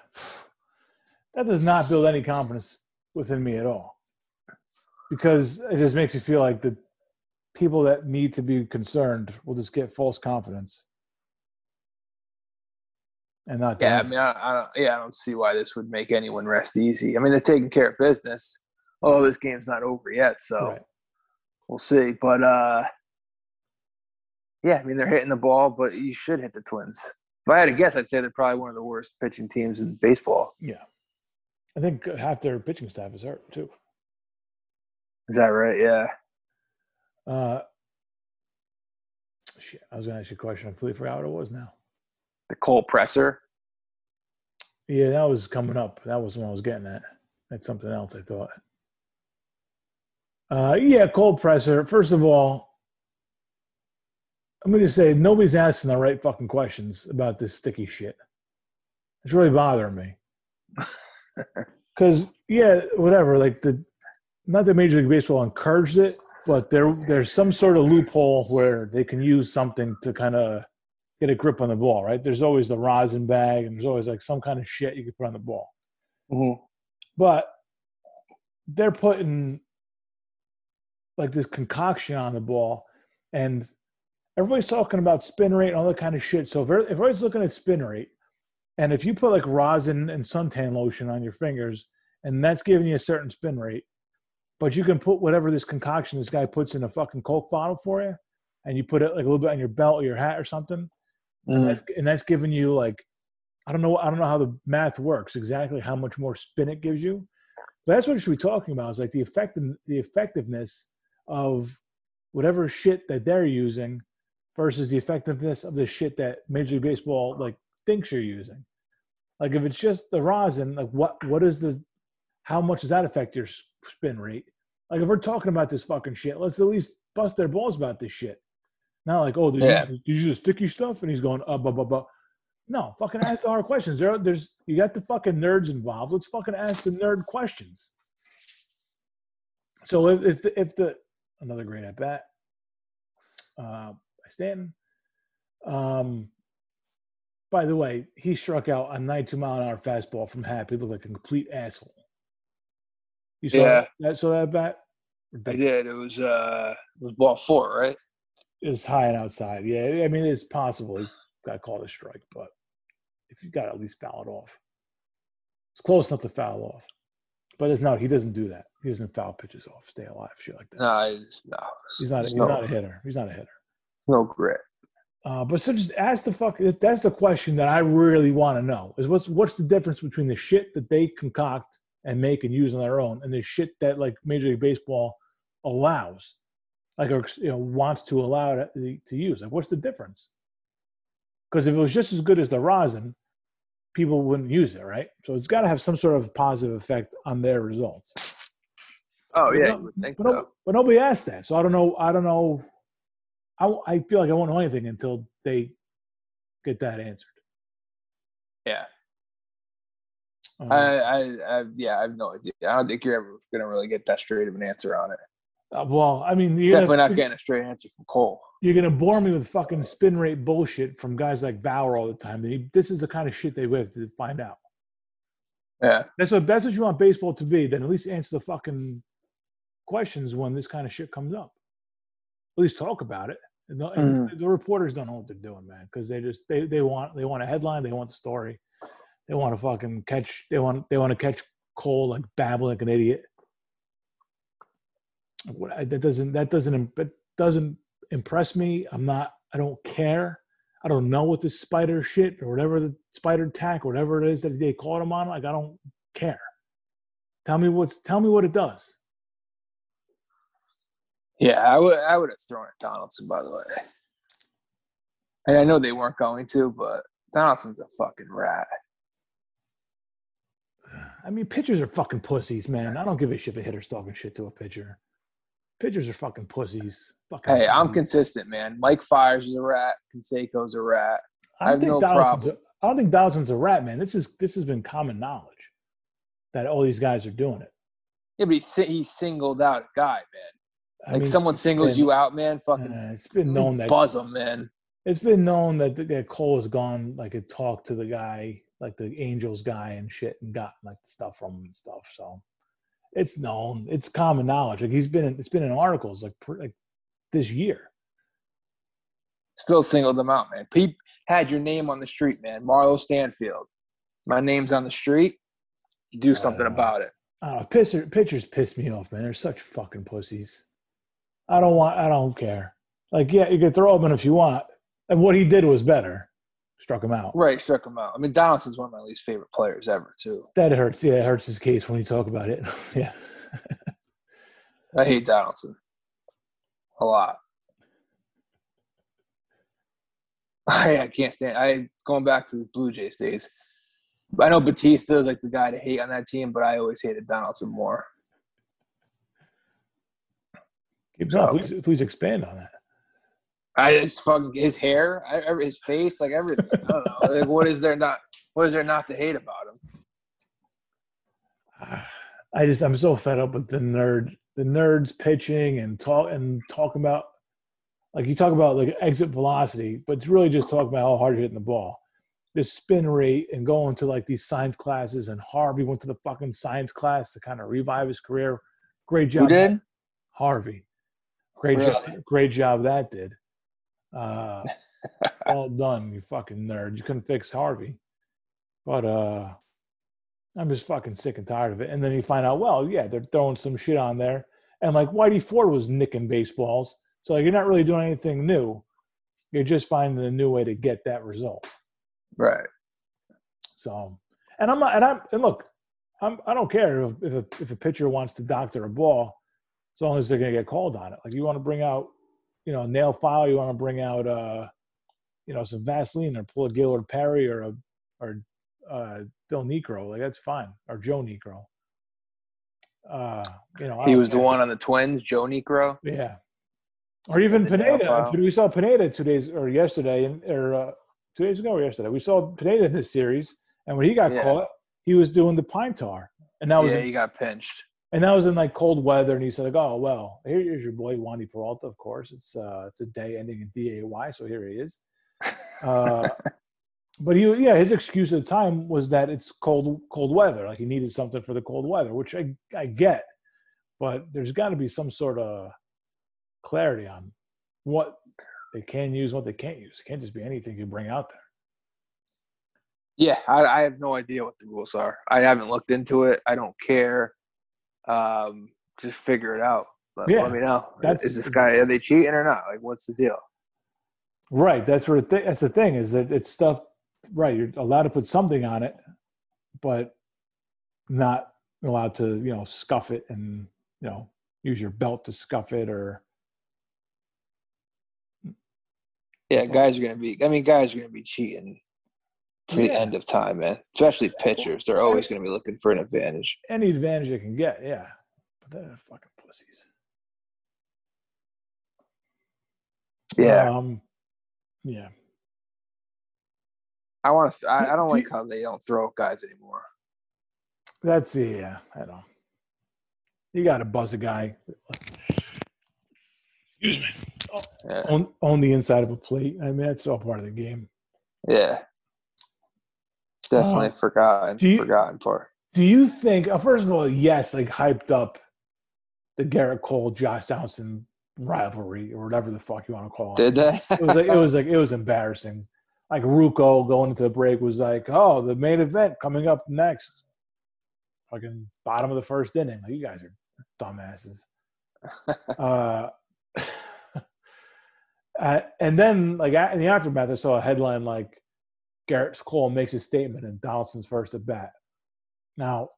that does not build any confidence within me at all. Because it just makes me feel like the people that need to be concerned will just get false confidence. And not yeah i mean I, I, don't yeah i don't see why this would make anyone rest easy. I mean they're taking care of business. Oh this game's not over yet so right. we'll see. But uh yeah i mean they're hitting the ball but you should hit the twins. If i had to guess i'd say they're probably one of the worst pitching teams in baseball. Yeah I think half their pitching staff is hurt too. Is that right? Yeah. Uh, shit, I was going to ask you a question. I completely forgot what it was now. The Cole Presser. Yeah, that was coming up. That was what I was getting at. That's something else. I thought. Uh, yeah, Cole Presser. First of all, I'm going to say nobody's asking the right fucking questions about this sticky shit. It's really bothering me. Because yeah, whatever. Like the not that Major League Baseball encouraged it, but there there's some sort of loophole where they can use something to kind of get a grip on the ball. Right? There's always the rosin bag, and there's always like some kind of shit you can put on the ball. Mm-hmm. But they're putting like this concoction on the ball, and everybody's talking about spin rate and all that kind of shit. So if everybody's looking at spin rate, and if you put like rosin and suntan lotion on your fingers, and that's giving you a certain spin rate, but you can put whatever this concoction this guy puts in a fucking Coke bottle for you, and you put it like a little bit on your belt or your hat or something, mm. and, that's, and that's giving you like, I don't know, I don't know how the math works exactly how much more spin it gives you, but that's what we should be talking about is like the effect the effectiveness of whatever shit that they're using versus the effectiveness of the shit that Major League Baseball like thinks you're using. Like if it's just the rosin, like what what is the how much does that affect your spin rate? Like if we're talking about this fucking shit, let's at least bust their balls about this shit. Not like, oh, did, yeah. you, did you use sticky stuff? And he's going, uh, blah, blah, blah. No, fucking ask the hard questions. There, there's you got the fucking nerds involved. Let's fucking ask the nerd questions. So if if the, if the another great at bat uh, by Stanton. Um, by the way, he struck out a 92 mile an hour fastball from Happ. He looked like a complete asshole. You saw Yeah. that? Saw that bat? I did. It was uh, it was ball four, right? It's high and outside. Yeah, I mean it's possible he got called a strike, but if you got to at least foul it off, it's close enough to foul off. But it's not. He doesn't do that. He doesn't foul pitches off, stay alive, shit like that. No, it's, no. he's not. He's no, not a hitter. He's not a hitter. no grit. Uh, but so just ask the fuck. That's the question that I really want to know: is what's what's the difference between the shit that they concoct and make and use on their own, and the shit that like Major League Baseball allows, like or you know wants to allow to, to use? Like, what's the difference? Because if it was just as good as the rosin, people wouldn't use it, right? So it's got to have some sort of positive effect on their results. Oh But yeah, no- you think but, so. no- but nobody asked that, so I don't know. I don't know. I, I feel like I won't know anything until they get that answered. Yeah, Uh, I, I, I, yeah, I have no idea. I don't think you're ever gonna really get that straight of an answer on it. uh, well, I mean, you're Definitely gonna, not getting a straight answer from Cole. You're gonna bore me with fucking spin rate bullshit from guys like Bauer all the time. This is the kind of shit they have to find out. Yeah, That's what that's what you want baseball to be. Then at least answer the fucking questions when this kind of shit comes up. At least talk about it. And the, and mm. the reporters don't know what they're doing, man, because they just they, they want they want a headline, they want the story, they want to fucking catch they want they want to catch Cole like babbling like an idiot. What- That doesn't that doesn't that doesn't impress me. I'm not. I don't care. I don't know what this spider shit or whatever the spider tack or whatever it is that they caught him on. Like I don't care. Tell me what's tell me what it does. Yeah, I would, I would have thrown at Donaldson. By the way, and I know they weren't going to, but Donaldson's a fucking rat. I mean, pitchers are fucking pussies, man. I don't give a shit if a hitter's talking shit to a pitcher. Pitchers are fucking pussies. Fucking Hey, I'm consistent, man. Mike Fiers is a rat. Canseco's a rat. I I don't have think no Donaldson's. A, problem. I don't think Donaldson's a rat, man. This is this has been common knowledge that all these guys are doing it. Yeah, but he he singled out a guy, man. I Like mean, someone singles been- you out, man. Fucking uh, it's been known that buzz him, man. it's been known that, that Cole has gone like and talked to the guy, like the Angels guy and shit, and gotten like the stuff from him and stuff. So it's known. It's common knowledge. Like he's been in, it's been in articles like pr- like this year. Still singled them out, man. Pete had your name on the street, man. Marlo Stanfield. My name's on the street. Do something Uh, about it. I don't know. Pitcher, pitchers piss me off, man. They're such fucking pussies. I don't want. I don't care. Like, yeah, you can throw him in if you want. And what he did was better. Struck him out. Right, struck him out. I mean, Donaldson's one of my least favorite players ever, too. That hurts. Yeah, it hurts his case when you talk about it. yeah. I hate Donaldson a lot. I, I can't stand. I going back to the Blue Jays days. I know Bautista is like the guy to hate on that team, but I always hated Donaldson more. Keep going. Please, please oh, expand on that. I just fucking his hair, I, his face, like everything. I don't know. Like, what is there not? What is there not to hate about him? I just I'm so fed up with the nerd, the nerds pitching and talk and talking about like you talk about like exit velocity, but it's really just talking about how hard you're hitting the ball. This spin rate and going to like these science classes and Harvey went to the fucking science class to kind of revive his career. Great job. Who did? Harvey. Great Really? job. Great job that did. Uh, all done, you fucking nerd. You couldn't fix Harvey. But uh I'm just fucking sick and tired of it. And then you find out, well, yeah, they're throwing some shit on there. And like Whitey Ford was nicking baseballs. So like, you're not really doing anything new. You're just finding a new way to get that result. Right. So, and I'm not, and I'm, and look, I'm, I don't care if, if a, if a pitcher wants to doctor a ball, as long as they're going to get called on it. Like you want to bring out, you know, a nail file, you want to bring out, uh, you know, some Vaseline or pull a Gaylord Perry or a, or, uh, Bill Niekro, like that's fine, or Joe Niekro. Uh, you know, He was the one on the Twins, Joe Niekro. Yeah. Or even The Pineda. We saw Pineda two days or yesterday, and or uh, two days ago or yesterday. We saw Pineda in this series, and when he got Yeah. caught, he was doing the pine tar, and that was yeah, he got pinched. And that was in like cold weather, and he said, like, "Oh well, here's your boy Wandy Peralta. Of course, it's uh, it's a day ending in D A Y, so here he is." Uh, but he, yeah, his excuse at the time was that it's cold, cold weather. Like he needed something for the cold weather, which I, I get. But there's got to be some sort of clarity on what they can use, what they can't use. It can't just be anything you bring out there. Yeah, I, I have no idea what the rules are. I haven't looked into it. I don't care. Um, just figure it out. Let, Yeah, let me know. that's- Is this guy are they cheating or not? Like, what's the deal? Right. That's where th- that's the thing is that it's stuff. Right. You're allowed to put something on it, but not allowed to you know scuff it and you know use your belt to scuff it or Yeah, guys are gonna be. I mean, guys are gonna be cheating to the end of time, man. Especially pitchers, they're always gonna be looking for an advantage. any advantage they can get. Yeah. But they're fucking pussies. Yeah, Um. Yeah. I want to. I, I don't like how they don't throw guys anymore. That's yeah. I know. You got to buzz a guy. Excuse me. Yeah, On on the inside of a plate. I mean, that's all part of the game. yeah. Definitely Uh, forgotten, you- forgotten part. Do you think? Uh, first of all, yes, like hyped up the Gerrit Cole Josh Johnson rivalry or whatever the fuck you want to call it. Did they? It was like it was like it was embarrassing. Like Ruco going into the break was like, "Oh, the main event coming up next." Fucking bottom of the first inning. Like, you guys are dumbasses. uh, uh, and then, like in the aftermath, I saw a headline like Gerrit Cole makes a statement in Donaldson's first at bat. Now,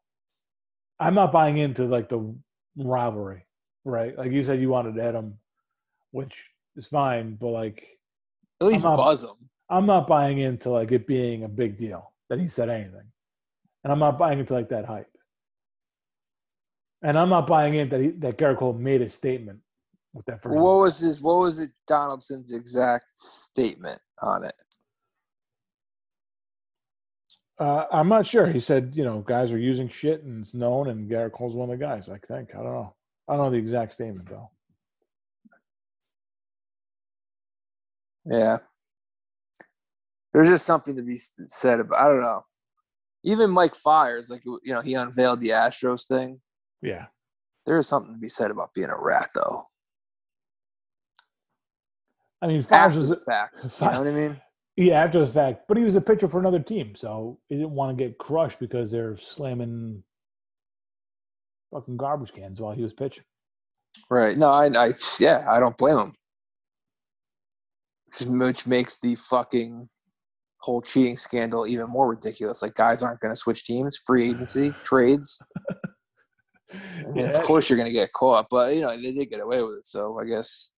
I'm not buying into like the rivalry, right? Like you said, you wanted to hit him, which is fine, but like At least I'm not- buzz them. I'm not buying into like it being a big deal that he said anything, and I'm not buying into like that hype. And I'm not buying in that he, that Gerrit Cole made a statement with that first. What was his? What was it? Donaldson's exact statement on it. Uh, I'm not sure. He said, you know, guys are using shit and it's known, and Gerrit Cole's one of the guys. I think. I don't know. I don't know the exact statement though. Yeah. There's just something to be said about. I don't know. Even Mike Fiers, like you know, he unveiled the Astros thing. Yeah. There is something to be said about being a rat, though. I mean, Fiers was the fact, you know what I mean? Yeah after the fact, but he was a pitcher for another team, so he didn't want to get crushed because they're slamming fucking garbage cans while he was pitching. Right. No, I, I, yeah, I don't blame him. Which makes the fucking whole cheating scandal even more ridiculous. Like, guys aren't going to switch teams, free agency, trades. Yeah. of course, you're going to get caught, but you know they did get away with it, so I guess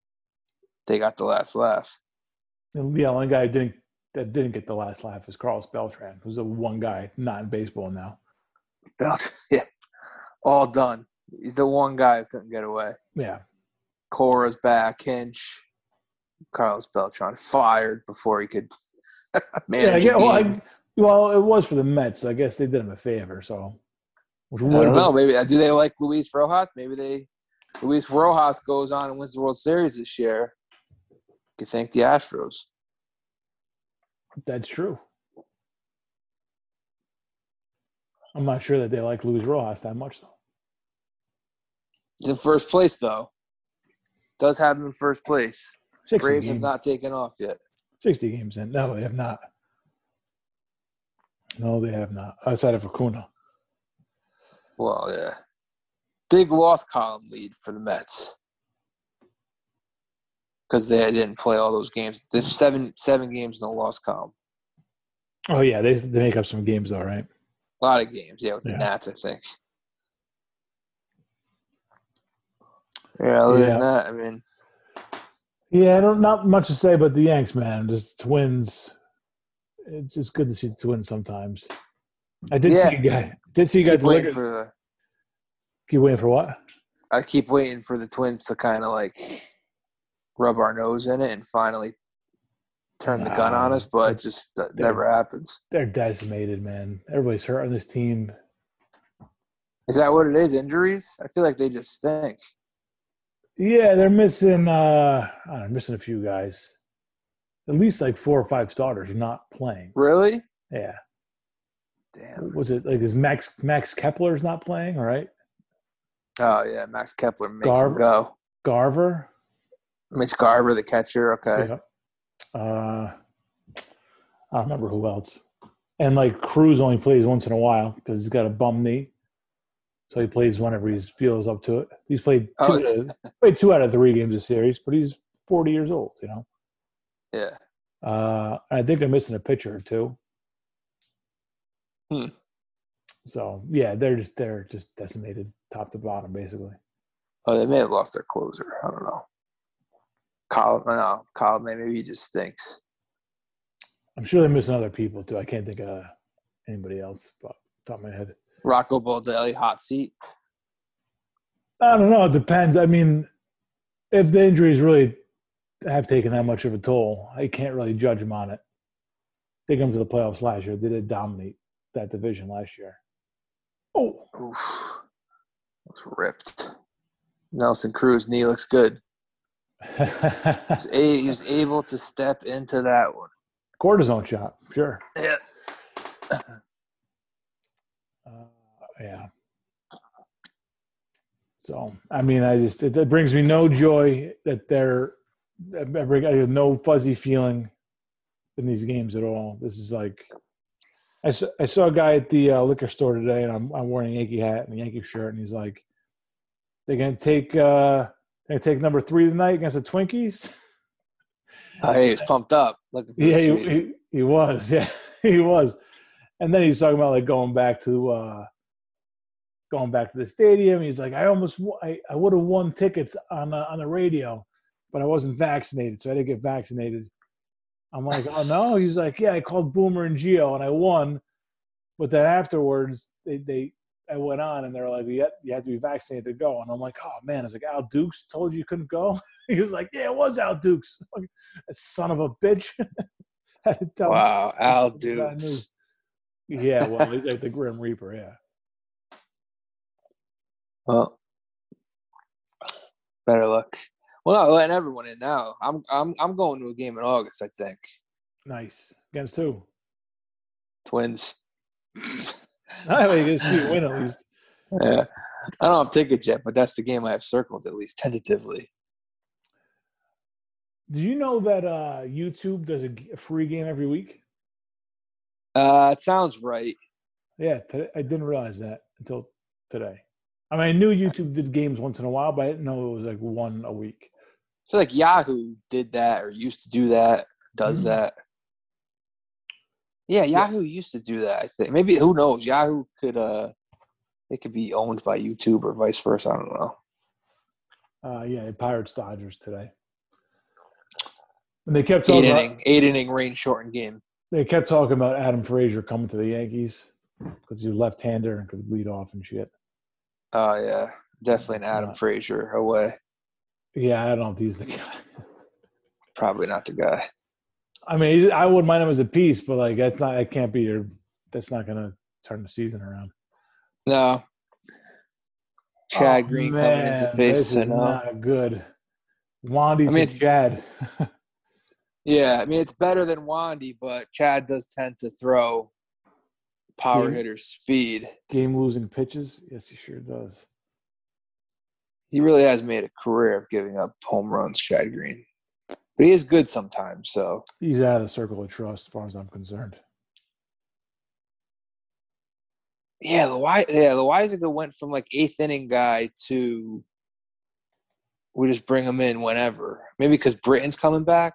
they got the last laugh. And the only guy who didn't that didn't get the last laugh is Carlos Beltran, who's the one guy not in baseball now. Belt, yeah, all done. He's the one guy who couldn't get away. Yeah. Cora's back, Hinch, Carlos Beltran fired before he could manage. Yeah, get, well. I, well, it was for the Mets. I guess they did him a favor. So, which I don't know. Maybe uh, do they like Luis Rojas? Maybe they Luis Rojas goes on and wins the World Series this year. You thank the Astros. That's true. I'm not sure that they like Luis Rojas that much, though. He's in first place though. Does have him in first place. Braves games, have not taken off yet. 60 games in. No, they have not. No, they have not. Outside of Acuna. Well, yeah. Big loss column lead for the Mets. Because they didn't play all those games. There's seven seven games in the loss column. Oh, yeah. They, they make up some games, though, right? A lot of games, yeah, with the Nats, I think. Yeah, other Yeah. than that, I mean, Yeah, I don't not much to say about the Yanks, man. Just twins. It's just good to see the twins sometimes. I did Yeah. see a guy. Did see a guy keep waiting for the Keep waiting for what? I keep waiting for the Twins to kind of like rub our nose in it and finally turn the gun on us, but it just never happens. They're decimated, man. Everybody's hurt on this team. Is that what it is? Injuries? I feel like they just stink. Yeah, they're missing. uh I don't know, missing a few guys. At least like four or five starters are not playing. Really? Yeah. Damn. Was it like is Max Max Kepler's not playing? Right. Oh yeah, Max Kepler makes Garver. him go. Garver. Mitch Garver, the catcher. Okay. Yeah. Uh, I don't remember who else. And like Cruz only plays once in a while because he's got a bum knee, so he plays whenever he feels up to it. He's played two, Oh, out of, played two out of three games of series, but he's forty years old. You know. Yeah. Uh, I think they're missing a pitcher or two. Hmm. So yeah, they're just they're just decimated top to bottom basically. Oh, they may have lost their closer. I don't know. Kyle, no, Kyle, maybe he just stinks. I'm sure they're missing other people too. I can't think of anybody else, but top of my head. Rocco Baldelli, hot seat. I don't know. It depends. I mean, if the injuries really have taken that much of a toll, I can't really judge them on it. They come to the playoffs last year. They did dominate that division last year. Oh, Oof. Looks ripped. Nelson Cruz knee looks good. He was, a, he was able to step into that one. cortisone shot, sure. Yeah. Uh, yeah. So, I mean, I just it, it brings me no joy that they're. I I have no fuzzy feeling in these games at all. This is like, I saw, I saw a guy at the uh, liquor store today, and I'm I'm wearing a Yankee hat and a Yankee shirt, and he's like, "They're gonna take uh, gonna take number three tonight against the Twinkies." Oh, hey, he was pumped up. Yeah, he, he, he was. Yeah, he was. And then he's talking about like going back to uh going back to the stadium. He's like, I almost I, I would have won tickets on the, on the radio, but I wasn't vaccinated, so I didn't get vaccinated. I'm like, oh no. He's like, yeah, I called Boomer and Gio and I won, but then afterwards they they I went on and they're like, yeah, you have to be vaccinated to go. And I'm like, oh man, it's like Al Dukes told you you couldn't go. he was like, yeah, it was Al Dukes. Like, son of a bitch. Wow, Al Dukes. Yeah, well, he's like the Grim Reaper. Yeah. Well, better luck. Well, not letting everyone in now. I'm I'm I'm going to a game in August. I think Nice. Against who? Twins. I mean, you see a win at least. Yeah, I don't have tickets yet, but that's the game I have circled at least tentatively. Did you know that uh, YouTube does a free game every week? Uh, it sounds right. Yeah, today, I didn't realize that until today. I mean, I knew YouTube did games once in a while, but I didn't know it was like one a week. I feel like Yahoo did that or used to do that, does Mhm. that. Yeah, Yahoo used to do that. I think maybe who knows? Yahoo could uh, it could be owned by YouTube or vice versa. I don't know. Uh, yeah, Pirates Dodgers today. And they kept Eight talking. About, inning, eight inning rain shortened game. they kept talking about Adam Frazier coming to the Yankees because he's left-hander and could lead off and shit. Oh yeah, definitely an Adam not. Frazier away. Yeah, I don't know if he's the guy. Probably not the guy. I mean, I wouldn't mind him as a piece, but like that's not. It can't be your. That's not going to turn the season around. No. Chad Oh, Green coming into face. This is know. not good. Wandy I mean, to it's- Chad. Yeah, I mean it's better than Wandy, but Chad does tend to throw power Yeah. hitter speed. Game losing pitches. Yes, he sure does. He really has made a career of giving up home runs, Chad Green. But he is good sometimes, so He's out of the circle of trust, as far as I'm concerned. yeah, the why yeah, the Weisiger went from like eighth inning guy to we just bring him in whenever. Maybe because Britton's coming back.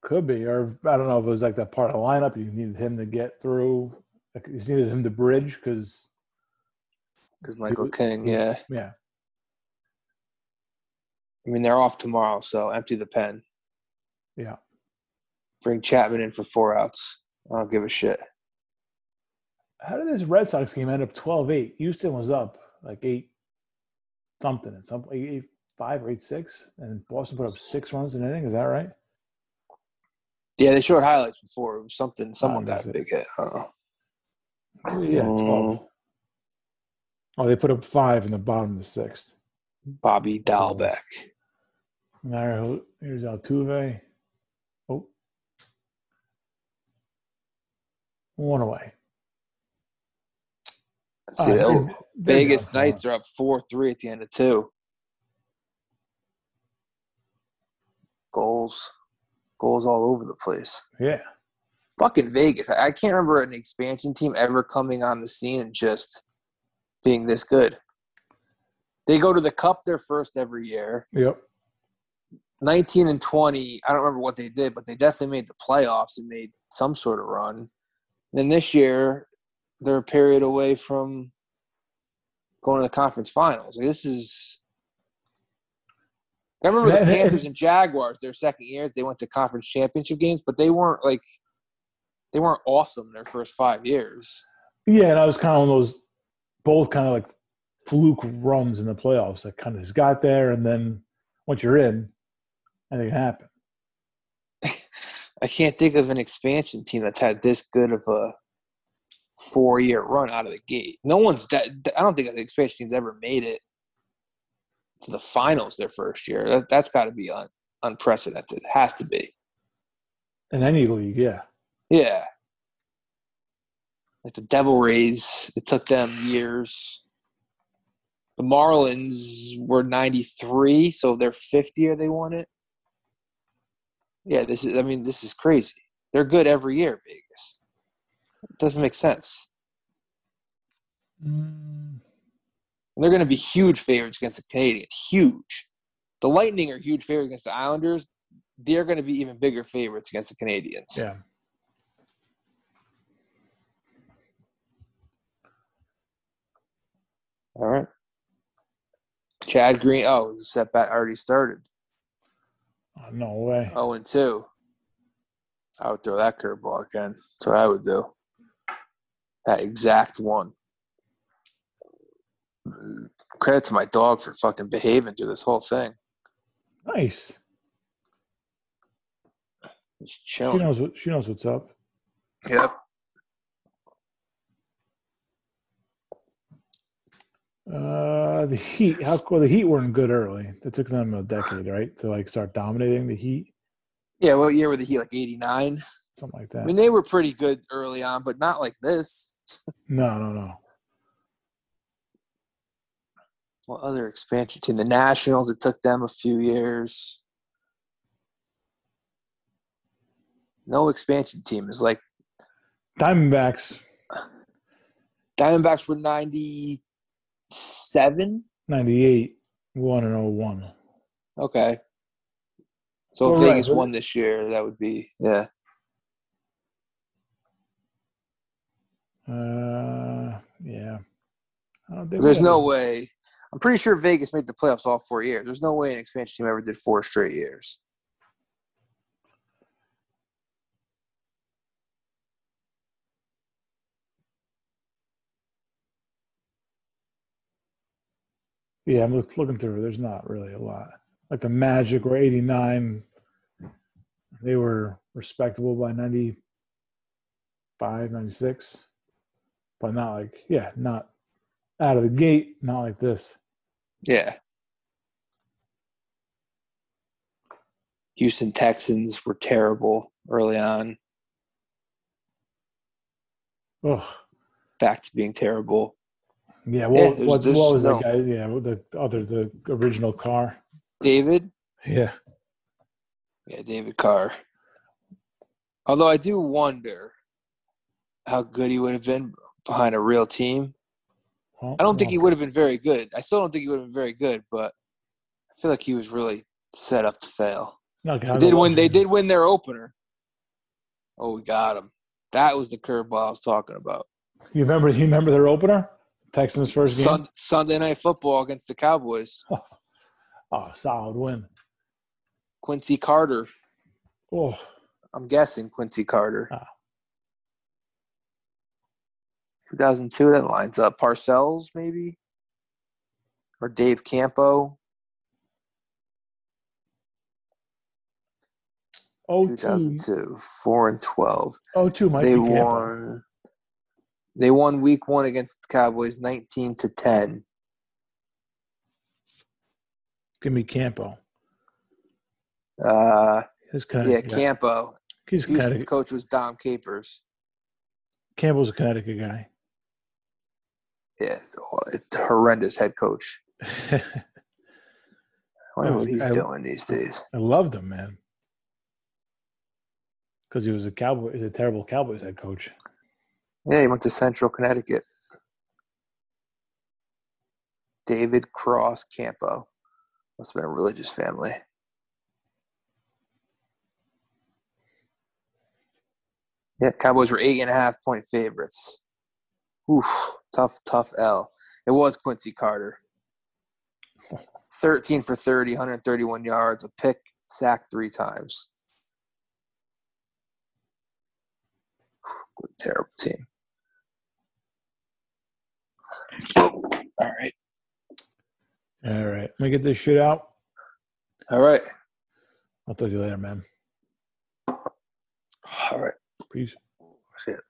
Could be, or I don't know if it was like that part of the lineup. You needed him to get through. Like, you needed him to bridge because, Because Michael was- King, yeah. yeah. I mean they're off tomorrow, so empty the pen. Yeah. Bring Chapman in for four outs. I don't give a shit. How did this Red Sox game end up 12-8? Houston was up like eight something, and some eight, eight five or eight six, and Boston put up six runs in an inning. Is that right? Yeah, they showed highlights before. It was something. Someone Ah, got a big hit. I don't know. Yeah, Mm. twelve. Oh, they put up five in the bottom of the sixth. Bobby Dalbec. Right, here's Altuve. Oh, one away. Let's see, oh, Vegas Knights are up four three at the end of two. Goals, goals all over the place. Yeah, fucking Vegas. I can't remember an expansion team ever coming on the scene and just being this good. They go to the Cup their first every year. Yep. 19 and 20, I don't remember what they did, but they definitely made the playoffs and made some sort of run. And then this year, they're a period away from going to the conference finals. Like, this is. I remember the Panthers and Jaguars, their second year, they went to conference championship games, but they weren't like they weren't awesome their first five years. Yeah, and I was kind of on those both kind of like fluke runs in the playoffs. That kind of just got there, and then once you're in, anything can happen. I can't think of an expansion team that's had this good of a four year run out of the gate. No one's. Dead I don't think an expansion team's ever made it to the finals their first year. That, has got to be un, unprecedented. It has to be. In any league, yeah. Yeah. Like the Devil Rays, it took them years. The Marlins were 93, so their fifth year they won it. Yeah, this is, I mean, this is crazy. They're good every year, Vegas. It doesn't make sense. Mm. And they're going to be huge favorites against the Canadiens. Huge. The Lightning are huge favorites against the Islanders. They're going to be even bigger favorites against the Canadiens. Yeah. All right. Chad Green. Oh, the setback already started. Oh, no way. Oh, and two. I would throw that curveball again. That's what I would do. That exact one. Credit to my dog for fucking behaving through this whole thing. Nice. She knows what she knows what's up. Yep. Uh, the Heat. How cool. The Heat weren't good early. It took them a decade, right, to like start dominating the Heat. Yeah, what year were the Heat? Like eighty nine, something like that. I mean, they were pretty good early on, but not like this. no, no, no. What other expansion team? The Nationals. It took them a few years. No expansion team is like Diamondbacks. Diamondbacks were ninety seven? 98, 1 and 01. Okay. So if Vegas won this year, that would be, yeah. Uh, yeah. There's no way. I'm pretty sure Vegas made the playoffs all four years. There's no way an expansion team ever did four straight years. Yeah, I'm looking through. There's not really a lot. Like the Magic were 89. They were respectable by 95, 96. But not like, yeah, not out of the gate, not like this. Yeah. Houston Texans were terrible early on. Oh. Back to being terrible. Yeah, what, yeah, what, what was no. that guy? Yeah, the other the original Carr. David. Yeah. Yeah, David Carr. Although I do wonder how good he would have been behind a real team. Well, I don't think he would have been very good. I still don't think he would have been very good, but I feel like he was really set up to fail. No, they did win. They did win their opener. Oh, we got him. That was the curveball I was talking about. You remember? You remember their opener? Texans first game. Sun, Sunday night football against the Cowboys. oh, solid win. Quincy Carter. Oh, I'm guessing Quincy Carter. Ah. Oh. 2002. That lines up. Parcells maybe, or Dave Campo. Oh, 2002, four and twelve. Oh, two. Might they won. They won week one against the Cowboys 19 to 10. Give me Campo. Uh, His yeah, Connecticut. Campo. He's Houston's coach was Dom Capers. Campbell's a Connecticut guy. Yeah, it's a- horrendous head coach. I wonder Oh, what he's I- doing these days. I loved him, man. Because he was a cowboy. He's a terrible Cowboys head coach. Yeah, he went to Central Connecticut. David Cross Campo. Must have been a religious family. Yeah, Cowboys were eight and a half point favorites. Oof, tough, tough L. It was Quincy Carter. 13 for 30, 131 yards, a pick, sacked three times. Terrible team. All right. All right. Let me get this shit out. All right. I'll talk to you later, man. All right. Peace. Shit.